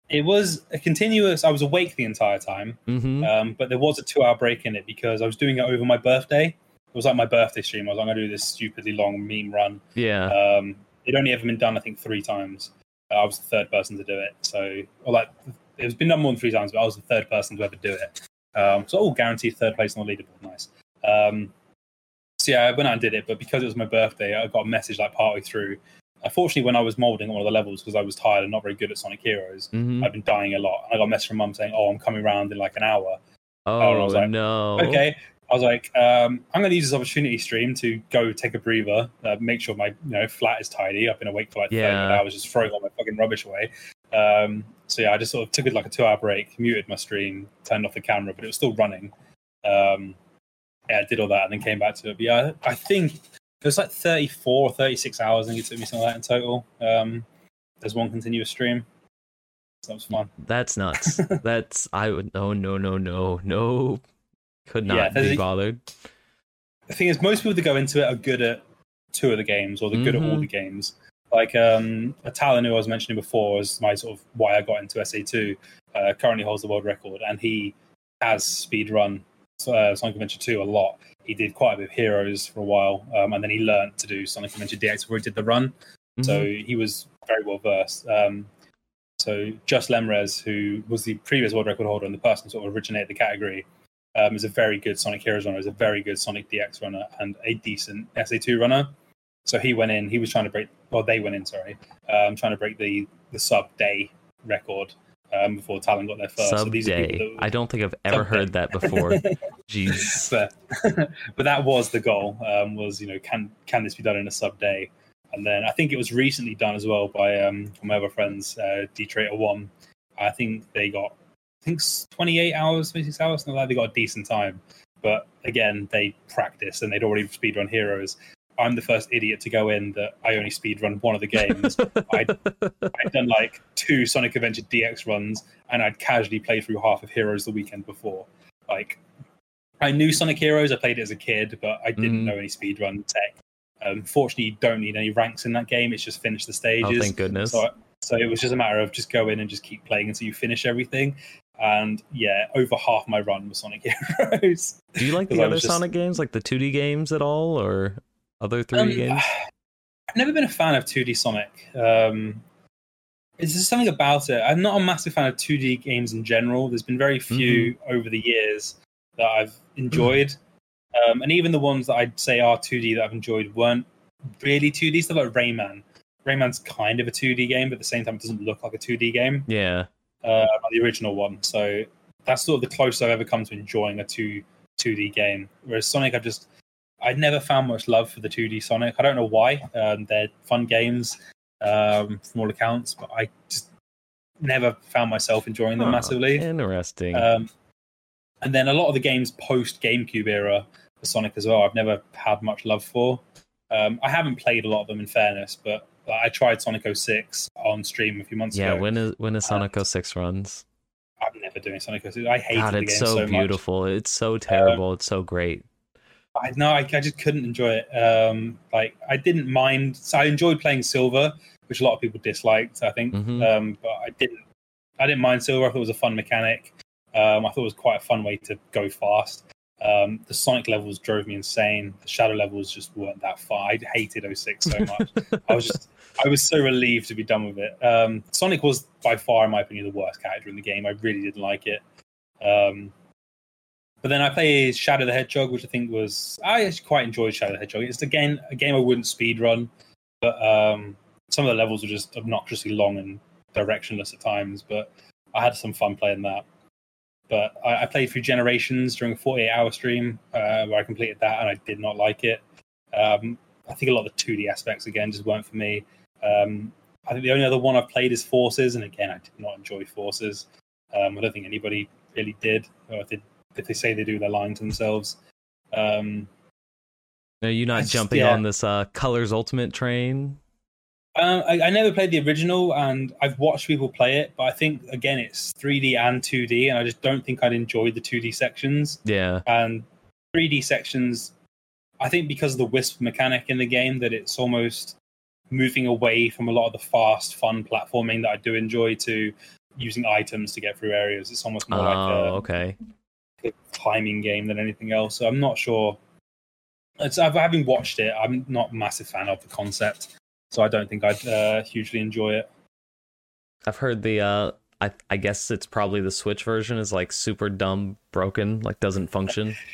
It was a continuous. I was awake the entire time. mm-hmm. Um, but there was a two hour break in it because I was doing it over my birthday. It was like my birthday stream. I was like, I'm going to do this stupidly long meme run. yeah. Um, it only ever been done, I think, three times. Uh, I was the third person to do it. So, or like, it was been done more than three times, but I was the third person to ever do it. Um, so, all guaranteed third place on the leaderboard. Nice. Um, so, yeah, I went out and did it. But because it was my birthday, I got a message like partway through. Unfortunately, when I was molding one of the levels, because I was tired and not very good at Sonic Heroes, hmm I've been dying a lot. And I got a message from mum saying, Oh, I'm coming around in like an hour. Oh, I was like, no. okay. I was like, um, I'm going to use this opportunity stream to go take a breather, uh, make sure my you know flat is tidy. I've been awake for like 30 Yeah. hours, just throwing all my fucking rubbish away. Um, so yeah, I just sort of took it like a two hour break, muted my stream, turned off the camera, but it was still running. Um, yeah, I did all that and then came back to it. But yeah, I think it was like 34 or 36 hours. I think it took me something like that in total. Um, there's one continuous stream. So that was fun. That's nuts. That's, I would, oh, no, no, no, no. Could not Yeah, be bothered. the thing is, most people that go into it are good at two of the games, or they're good at all Mhm. the games. Like um, a Talon who I was mentioning before was my sort of why I got into SA2. Uh, currently holds the world record, and he has speed run uh, Sonic Adventure 2 a lot. He did quite a bit of Heroes for a while, um, and then he learned to do Sonic Adventure DX before he did the run. So Mhm. he was very well versed. Um, so Just Lemrez, who was the previous world record holder and the person who sort of originated the category, um, is a very good Sonic Heroes runner, is a very good Sonic DX runner, and a decent SA2 runner. So he went in. He was trying to break. Well, they went in. Sorry, um, trying to break the the sub day record um, before Talon got there first. so Sub are day. I don't think I've ever heard that before. Jeez. but, but that was the goal. Um, was you know can can this be done in a sub day? And then I think it was recently done as well by um, one of my other friends, uh, D-Trader One. I think they got think s- 28 hours, 26 hours, something like. They got a decent time. But again, they practiced and they'd already speedrun Heroes. I'm the first idiot to go in that I only speedrun one of the games. I'd, I'd done like two Sonic Adventure DX runs and I'd casually played through half of Heroes the weekend before. Like, I knew Sonic Heroes, I played it as a kid, but I didn't Mhm. know any speedrun tech. Um, fortunately, you don't need any ranks in that game, it's just finish the stages. oh, thank goodness. So, so it was just a matter of just go in and just keep playing until you finish everything. And yeah, over half my run was Sonic Heroes. Do you like the other just- Sonic games, like the 2D games at all, or other 3D Um, games? I've never been a fan of 2D Sonic. Um, It's just something about it. I'm not a massive fan of 2D games in general. There's been very few over the years that I've enjoyed, um, and even the ones that I'd say are 2D that I've enjoyed weren't really 2D. Stuff like Rayman. Rayman's kind of a 2D game, but at the same time, it doesn't look like a 2D game. Yeah. Uh, the original one. So that's sort of the closest I've ever come to enjoying a two 2D game. Whereas Sonic, I've just I never found much love for the 2D Sonic. I don't know why. Um, they're fun games um, from all accounts, but I just never found myself enjoying them massively. Interesting. Um, and then a lot of the games post GameCube era for Sonic as well, I've never had much love for. Um, I haven't played a lot of them in fairness, but I tried Sonic 06 on stream a few months ago. yeah, ago. when is when is Sonic 06 runs? I'm never doing Sonic 06. I hate God, it's so, so, much. beautiful. It's so terrible. it's so great. I no, I, I just couldn't enjoy it. Um, like I didn't mind. So I enjoyed playing Silver, which a lot of people disliked. I think, Mhm. um, but I didn't. I didn't mind Silver. I thought it was a fun mechanic. Um, I thought it was quite a fun way to go fast. Um, the Sonic levels drove me insane. The Shadow levels just weren't that far. I hated 06 so much. I was just, I was so relieved to be done with it. Um, Sonic was by far, in my opinion, the worst character in the game. I really didn't like it. Um, but then I played Shadow the Hedgehog, which I think was I actually quite enjoyed Shadow the Hedgehog. It's again a game I wouldn't speed run, but um, some of the levels were just obnoxiously long and directionless at times. But I had some fun playing that. But I, I played through Generations during a 48 hour stream uh, where I completed that, and I did not like it. Um, I think a lot of the 2D aspects again just weren't for me. Um, I think the only other one I've played is Forces, and again, I did not enjoy Forces. Um, I don't think anybody really did. Or if they, if they say they do, they're lying to themselves. Um, Are you not It's- jumping yeah. on this uh, Colors Ultimate train? Uh, I, I never played the original, and I've watched people play it, but I think again it's 3D and 2D, and I just don't think I'd enjoy the 2D sections. Yeah. and 3D sections. I think because of the wisp mechanic in the game, that it's almost moving away from a lot of the fast, fun platforming that I do enjoy to using items to get through areas. It's almost more Oh, like a, okay. a climbing game than anything else. So I'm not sure. It's I've, having watched it, I'm not a massive fan of the concept, so I don't think I'd uh, hugely enjoy it. I've heard the uh I I guess it's probably the Switch version is like super dumb, broken, like doesn't function.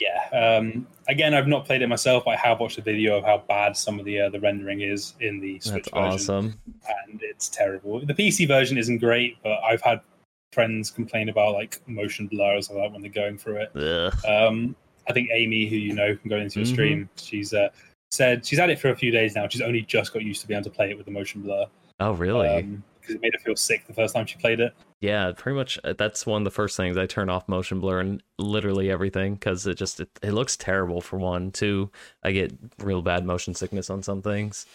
Yeah. Um, again, I've not played it myself. I have watched a video of how bad some of the uh, the rendering is in the Switch version. That's version. awesome. and it's terrible. The PC version isn't great, but I've had friends complain about like motion blur or like when they're going through it. Um, I think Amy, who you know can go into a Mhm. stream, she's uh, said she's had it for a few days now. She's only just got used to being able to play it with the motion blur Oh, really? because it made her feel sick the first time she played it. yeah, pretty much. uh, That's one of the first things I turn off motion blur and literally everything because it just it, it looks terrible for one. Two, I get real bad motion sickness on some things.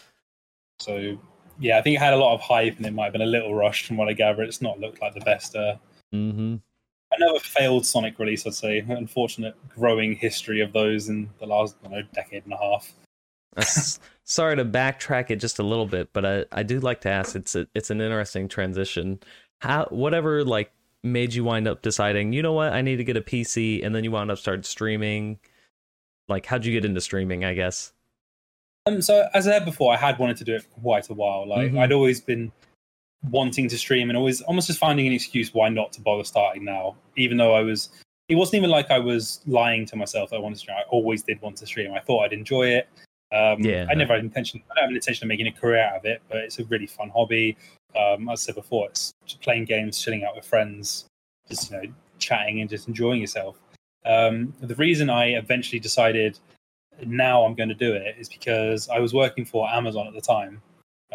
So yeah, I think it had a lot of hype and it might have been a little rushed from what I gather. It's not looked like the best. Uh, Mm-hmm. another failed Sonic release, I'd say. Unfortunate growing history of those in the last know, decade and a half. Sorry to backtrack it just a little bit, but I, I do like to ask. It's a, it's an interesting transition. How whatever like made you wind up deciding, you know what, I need to get a PC, and then you wound up start streaming. Like, how'd you get into streaming? I guess. Um, so as I said before, I had wanted to do it for quite a while. Like Mhm. I'd always been wanting to stream and always almost just finding an excuse why not to bother starting now. Even though I was, it wasn't even like I was lying to myself that I wanted to stream. I always did want to stream. I thought I'd enjoy it. Um, Yeah. I never had intention. I don't have an intention of making a career out of it, but it's a really fun hobby. Um, as I said before, it's just playing games, chilling out with friends, just you know, chatting and just enjoying yourself. Um, the reason I eventually decided now I'm going to do it is because I was working for Amazon at the time.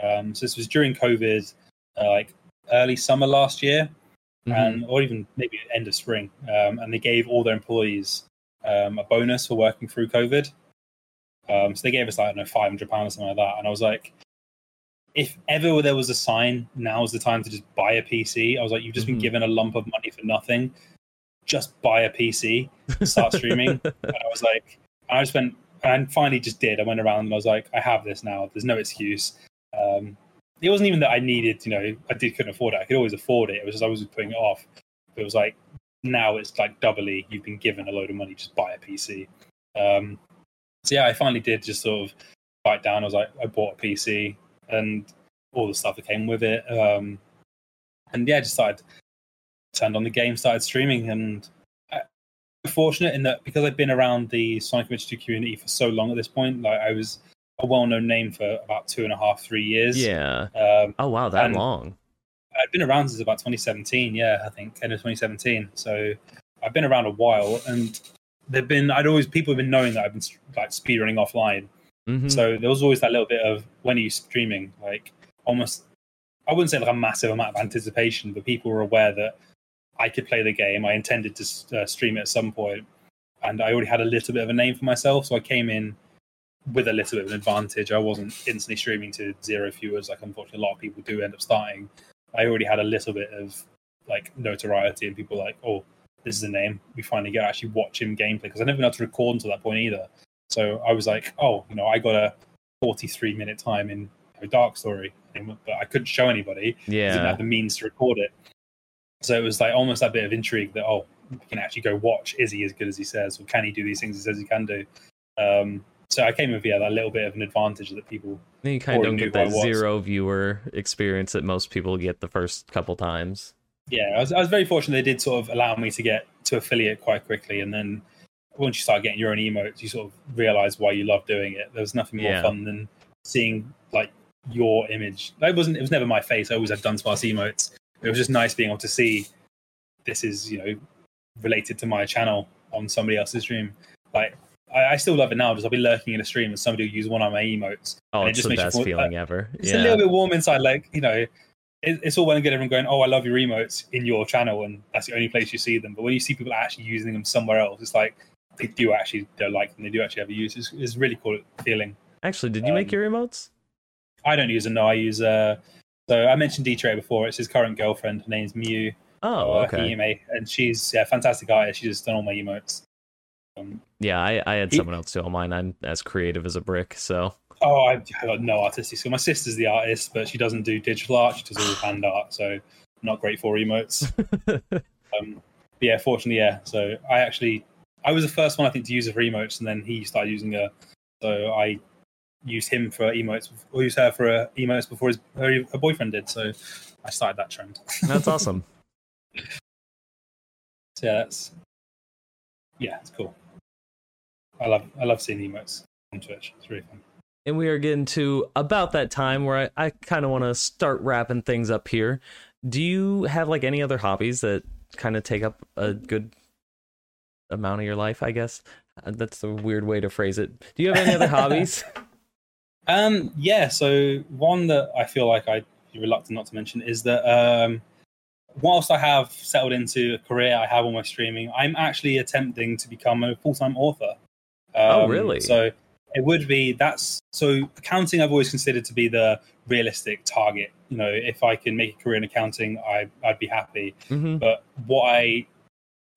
Um, so this was during COVID, uh, like early summer last year, Mhm. and or even maybe end of spring. Um, and they gave all their employees um, a bonus for working through COVID. Um, so they gave us like I don't know five hundred pounds or something like that. And I was like, if ever there was a sign, now's the time to just buy a PC. I was like, you've just Mhm. been given a lump of money for nothing. Just buy a PC, start streaming. and I was like, I just went and finally just did. I went around and I was like, I have this now. There's no excuse. Um, it wasn't even that I needed, you know, I did couldn't afford it. I could always afford it. It was just I was putting it off. But It was like now it's like doubly. You've been given a load of money, just buy a PC. Um, so yeah, I finally did just sort of bite down. I was like, I bought a PC, and all the stuff that came with it. Um, and yeah, just started turned on the game, started streaming, and I, am fortunate in that because I've been around the Sonic Adventure 2 community for so long at this point, like I was a well-known name for about two and a half, three years. Yeah. Um, oh wow, that long. I've been around since about 2017. Yeah, I think end of 2017. So I've been around a while, and there've been I'd always people have been knowing that I've been like speed running offline. Mhm. So there was always that little bit of when are you streaming? Like almost, I wouldn't say like a massive amount of anticipation, but people were aware that I could play the game. I intended to uh, stream it at some point, and I already had a little bit of a name for myself. So I came in with a little bit of an advantage. I wasn't instantly streaming to zero viewers like unfortunately a lot of people do end up starting. I already had a little bit of like notoriety, and people like, oh, this is a name. We finally get to actually watch him gameplay because I never been able to record until that point either. So I was like, oh, you know, I got a 43 minute time in Dark Story, but I couldn't show anybody. I didn't Yeah. have the means to record it. So it was like almost that bit of intrigue that oh, we can actually go watch. Is he as good as he says, or can he do these things he says he can do? Um, so I came with yeah that little bit of an advantage that people Then you kind of don't get that who I was. zero viewer experience that most people get the first couple times. Yeah, I was, I was very fortunate they did sort of allow me to get to affiliate quite quickly. And then once you start getting your own emotes, you sort of realize why you love doing it. There was nothing more Yeah. fun than seeing like your image. It wasn't, it was never my face. I always had Dunsparce emotes. It was just nice being able to see this is, you know, related to my channel on somebody else's stream. Like, I, I still love it now. because I'll be lurking in a stream and somebody will use one of my emotes. Oh, And it it's just the makes you best feel- feeling ever. It's a little bit warm inside. Like, you know, it's all well and good everyone going, "Oh, I love your emotes" in your channel, and that's the only place you see them. But when you see people actually using them somewhere else, it's like they do actually they like them. They do actually have a use. It's, it's really cool feeling. Actually, did you make um, your emotes? I don't use them. No, I use. uh So I mentioned D Tray before. It's his current girlfriend. Her name's Mew. Oh, uh, okay. Hime, and she's yeah, fantastic artist. She's just done all my emotes. Um, Yeah, I, I had He- someone else do all mine. I'm as creative as a brick, so oh, I, I got no artistic skill. My sister's the artist, but she doesn't do digital art. She does all hand art. So not great for emotes. Um, yeah, fortunately, yeah. So I actually, I was the first one I think to use it for emotes, and then he started using her. So I used him for emotes, or used her for uh, emotes before his her, her boyfriend did. So I started that trend. that's awesome. So yeah, that's yeah, it's cool. I love I love seeing emotes on Twitch. It's really fun. And we are getting to about that time where I, I kind of want to start wrapping things up here. Do you have like any other hobbies that kind of take up a good amount of your life? I guess Uh, that's a weird way to phrase it. Do you have any other hobbies? Um, yeah. So one that I feel like I'd be reluctant not to mention is that um, whilst I have settled into a career, I have all my streaming. I'm actually attempting to become a full time author. Um, Oh, really? So it would be that's so accounting. I've always considered to be the realistic target. You know, if I can make a career in accounting, I I'd be happy. hmm But what I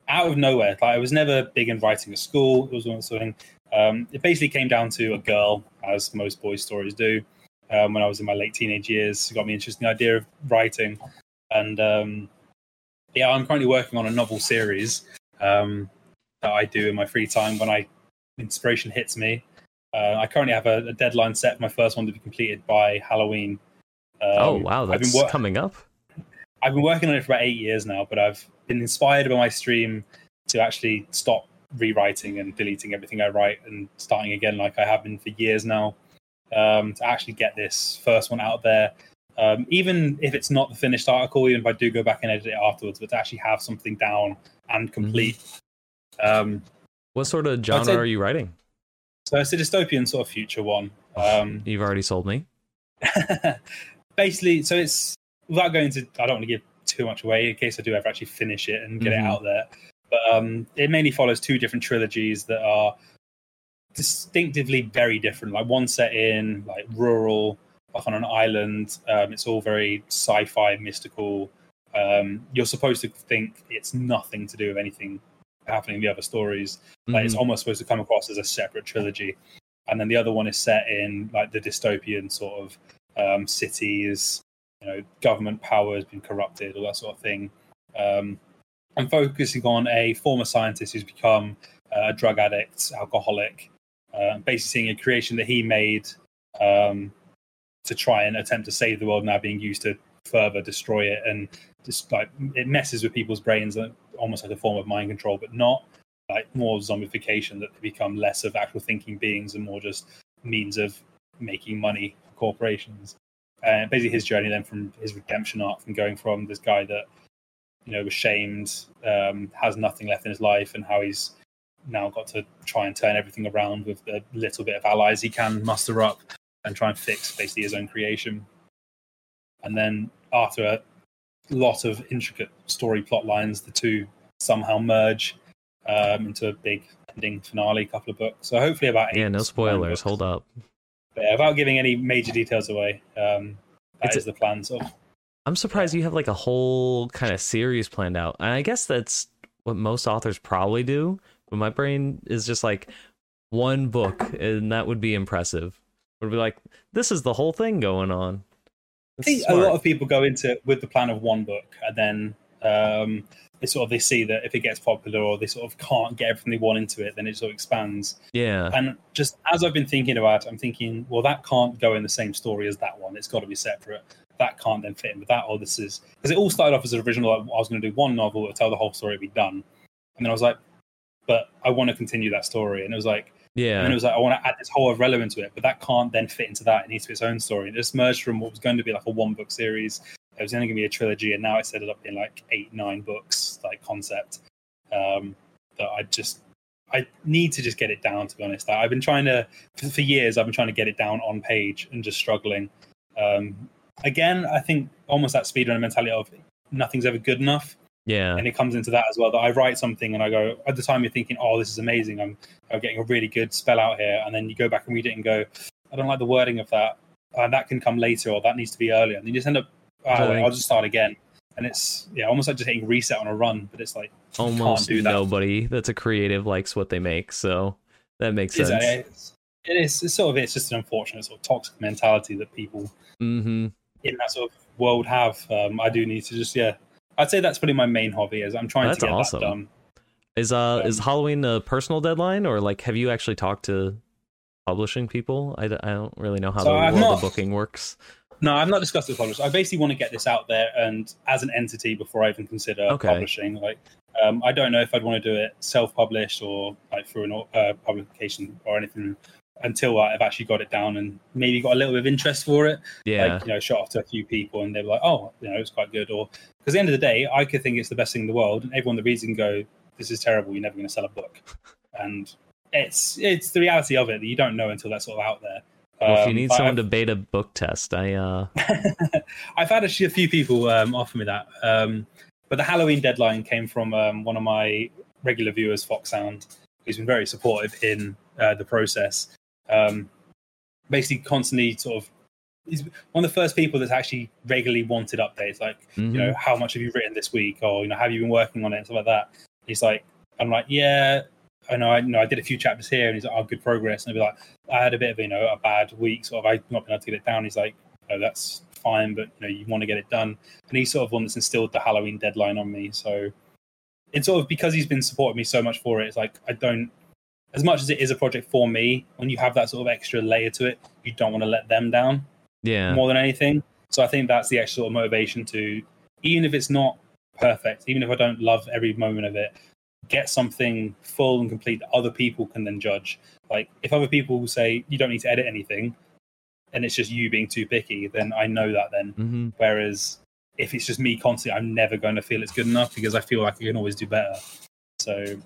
out of nowhere, like I was never big in writing at school. It was one sort of thing. Um, it basically came down to a girl, as most boys' stories do. Um, when I was in my late teenage years, it got me interested in the idea of writing, and um, yeah, I'm currently working on a novel series um, that I do in my free time when I inspiration hits me. Uh, I currently have a, a deadline set for my first one to be completed by Halloween. Um, oh wow, that's wor- coming up. I've been working on it for about eight years now, but I've been inspired by my stream to actually stop rewriting and deleting everything I write and starting again like I have been for years now. Um, to actually get this first one out there, um, even if it's not the finished article, even if I do go back and edit it afterwards, but to actually have something down and complete. Um, What sort of genre say- are you writing? So it's a dystopian sort of future one. Um, You've already sold me. basically, so it's without going to, I don't want to give too much away in case I do ever actually finish it and get Mhm. it out there. But um, it mainly follows two different trilogies that are distinctively very different. Like one set in like rural, like on an island. Um, it's all very sci-fi, mystical. Um, you're supposed to think it's nothing to do with anything happening in the other stories. Like it's almost supposed to come across as a separate trilogy. And then the other one is set in like the dystopian sort of um, cities, you know, government power has been corrupted, all that sort of thing. Um, I'm focusing on a former scientist who's become uh, a drug addict, alcoholic, uh, basically seeing a creation that he made um, to try and attempt to save the world now being used to further destroy it and just like it messes with people's brains like, almost like a form of mind control but not like more zombification that they become less of actual thinking beings and more just means of making money for corporations. And basically his journey then from his redemption arc from going from this guy that you know was shamed um, has nothing left in his life and how he's now got to try and turn everything around with the little bit of allies he can muster up and try and fix basically his own creation. And then after lot of intricate story plot lines, the two somehow merge um, into a big ending finale, couple of books. So hopefully about eight. Yeah, no spoilers. Hold up. But yeah, without giving any major details away, um, that It's is the plan. So I'm surprised you have like a whole kind of series planned out. And I guess that's what most authors probably do. But my brain is just like one book, and that would be impressive. Would be like, this is the whole thing going on. I think a lot of people go into it with the plan of one book, and then um, they sort of they see that if it gets popular or they sort of can't get everything they want into it, then it sort of expands. yeah, And just as I've been thinking about it, I'm thinking, well, that can't go in the same story as that one. It's got to be separate. That can't then fit in with that. Or this is because it all started off as an original. Like, I was going to do one novel, tell the whole story, be done. And then I was like, but I want to continue that story. And it was like, and it was like, I want to add this whole of relevant to it, but that can't then fit into that. It needs to be its own story. And it just merged from what was going to be like a one book series. It was only going to be a trilogy, and now it's set it up in like eight, nine books, like concept. Um, that I just, I need to just get it down. To be honest, I've been trying to for, for years. I've been trying to get it down on page and just struggling. Um, again, I think almost that speedrunner mentality of nothing's ever good enough yeah, and it comes into that as well that I write something and I go at the time you're thinking oh this is amazing. I'm, I'm getting a really good spell out here. And then you go back and read it and go I don't like the wording of that. Uh, that can come later or that needs to be earlier. And then you just end up oh. I'll just start again. And it's yeah almost like just hitting reset on a run but it's like almost do that. nobody that's a creative likes what they make, so that makes It's, sense. it's, it is it's sort of it's just an unfortunate sort of toxic mentality that people hmm in that sort of world have. Um, I do need to just yeah I'd say that's probably my main hobby is I'm trying That's to get awesome. that done Is uh is Um, Halloween a personal deadline, or like have you actually talked to publishing people? I, d- I don't really know how So the not- of booking works. No, I've not discussed it with publishers. I basically want to get this out there and as an entity before I even consider Okay. publishing. Like, um, I don't know if I'd want to do it self-published or like through an uh, publication or anything until I've actually got it down and maybe got a little bit of interest for it. Yeah, Like, you know, shot off to a few people and they were like, oh, you know, it's quite good. Or because at the end of the day, I could think it's the best thing in the world, and everyone that reads it can go, this is terrible. You're never going to sell a book. And it's it's the reality of it that you don't know until that's sort of out there. well, if you Um, need but someone I've- to beta book test, I uh I've had a few people um, offer me that. Um, but the Halloween deadline came from um, one of my regular viewers, Fox Sound, who's been very supportive in uh, the process. Um, basically, constantly sort of, he's one of the first people that's actually regularly wanted updates, like, mhm. you know, how much have you written this week, or you know, have you been working on it, and stuff like that. He's like, I'm like, yeah, I know, I you know, I did a few chapters here, and he's like, oh, good progress, and I'll be like, I had a bit of you know a bad week, sort of, I've not been able to get it down. He's like, oh, that's fine, but you know, you want to get it done, and he's sort of one that's instilled the Halloween deadline on me. So it's sort of because he's been supporting me so much for it. It's like I don't, as much as it is a project for me, when you have that sort of extra layer to it, you don't want to let them down yeah, more than anything. So I think that's the actual sort of motivation to, even if it's not perfect, even if I don't love every moment of it, get something full and complete that other people can then judge. Like if other people say you don't need to edit anything, and it's just you being too picky, then I know that then. hmm Whereas if it's just me constantly, I'm never going to feel it's good enough because I feel like I can always do better. So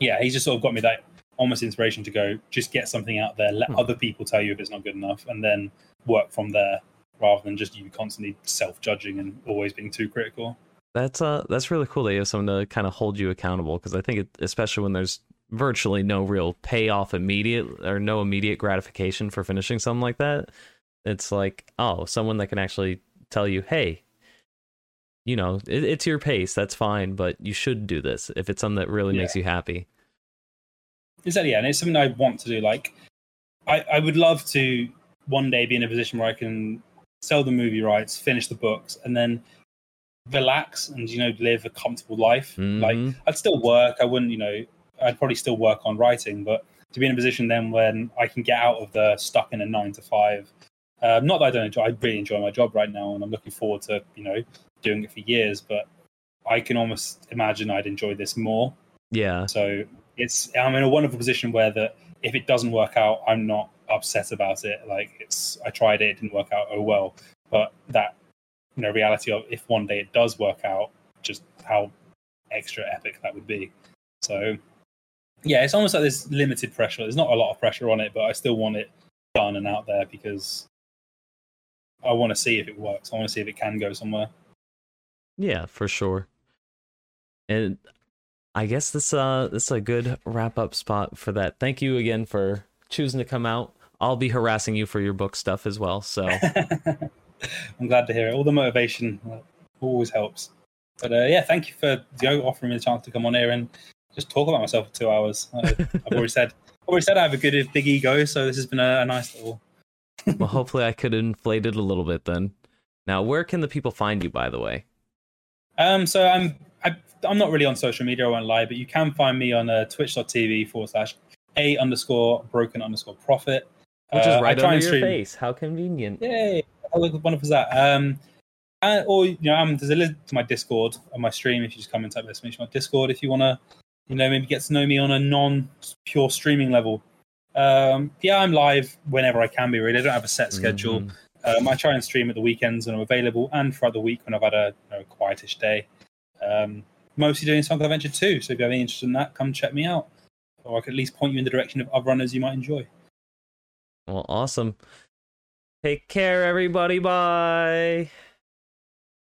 yeah, he's just sort of got me that almost inspiration to go just get something out there, let Hmm. other people tell you if it's not good enough, and then work from there rather than just you constantly self-judging and always being too critical. That's uh that's really cool that you have someone to kind of hold you accountable because I think it, especially when there's virtually no real payoff immediate or no immediate gratification for finishing something like that, it's like oh someone that can actually tell you hey, you know it, it's your pace that's fine but you should do this if it's something that really Yeah. makes you happy. Exactly, yeah, and it's something I want to do. Like, I, I would love to one day be in a position where I can sell the movie rights, finish the books, and then relax and you know live a comfortable life. Like, Mhm. I'd still work. I wouldn't, you know, I'd probably still work on writing, but to be in a position then when I can get out of the stuck in a nine to five Um, not that I don't enjoy. I really enjoy my job right now, and I'm looking forward to you know doing it for years. But I can almost imagine I'd enjoy this more. Yeah. So it's I'm in a wonderful position where that if it doesn't work out, I'm not upset about it. Like it's I tried it, it didn't work out. Oh well. But that you know reality of if one day it does work out, just how extra epic that would be. So yeah, it's almost like there's limited pressure. There's not a lot of pressure on it, but I still want it done and out there because I want to see if it works. I want to see if it can go somewhere. Yeah, for sure. And I guess this uh this is a good wrap up spot for that. Thank you again for choosing to come out. I'll be harassing you for your book stuff as well. So I'm glad to hear it. All the motivation always helps. But uh, yeah, thank you for know, offering me the chance to come on here and just talk about myself for two hours. I, I've already said already said I have a good big ego, so this has been a, a nice little. well, hopefully I could inflate it a little bit then. Now, where can the people find you, by the way? Um, so I'm I, I'm not really on social media. I won't lie, but you can find me on uh, Twitch.tv forward slash a underscore broken underscore profit, which Uh, is I right under your stream- face. How convenient. Yay! How look wonderful is that? Um, and, or you know, um, there's a link to my Discord on my stream. If you just come and type this, mention my Discord if you want to, you know, maybe get to know me on a non-pure streaming level. Um, yeah, I'm live whenever I can be. Really, I don't have a set schedule. Mhm. Um, I try and stream at the weekends when I'm available, and throughout the week when I've had a you know, quietish day. Um, mostly doing Sonic Adventure 2. So if you have any interest in that, come check me out, or I could at least point you in the direction of other runners you might enjoy. Well, awesome. Take care, everybody. Bye.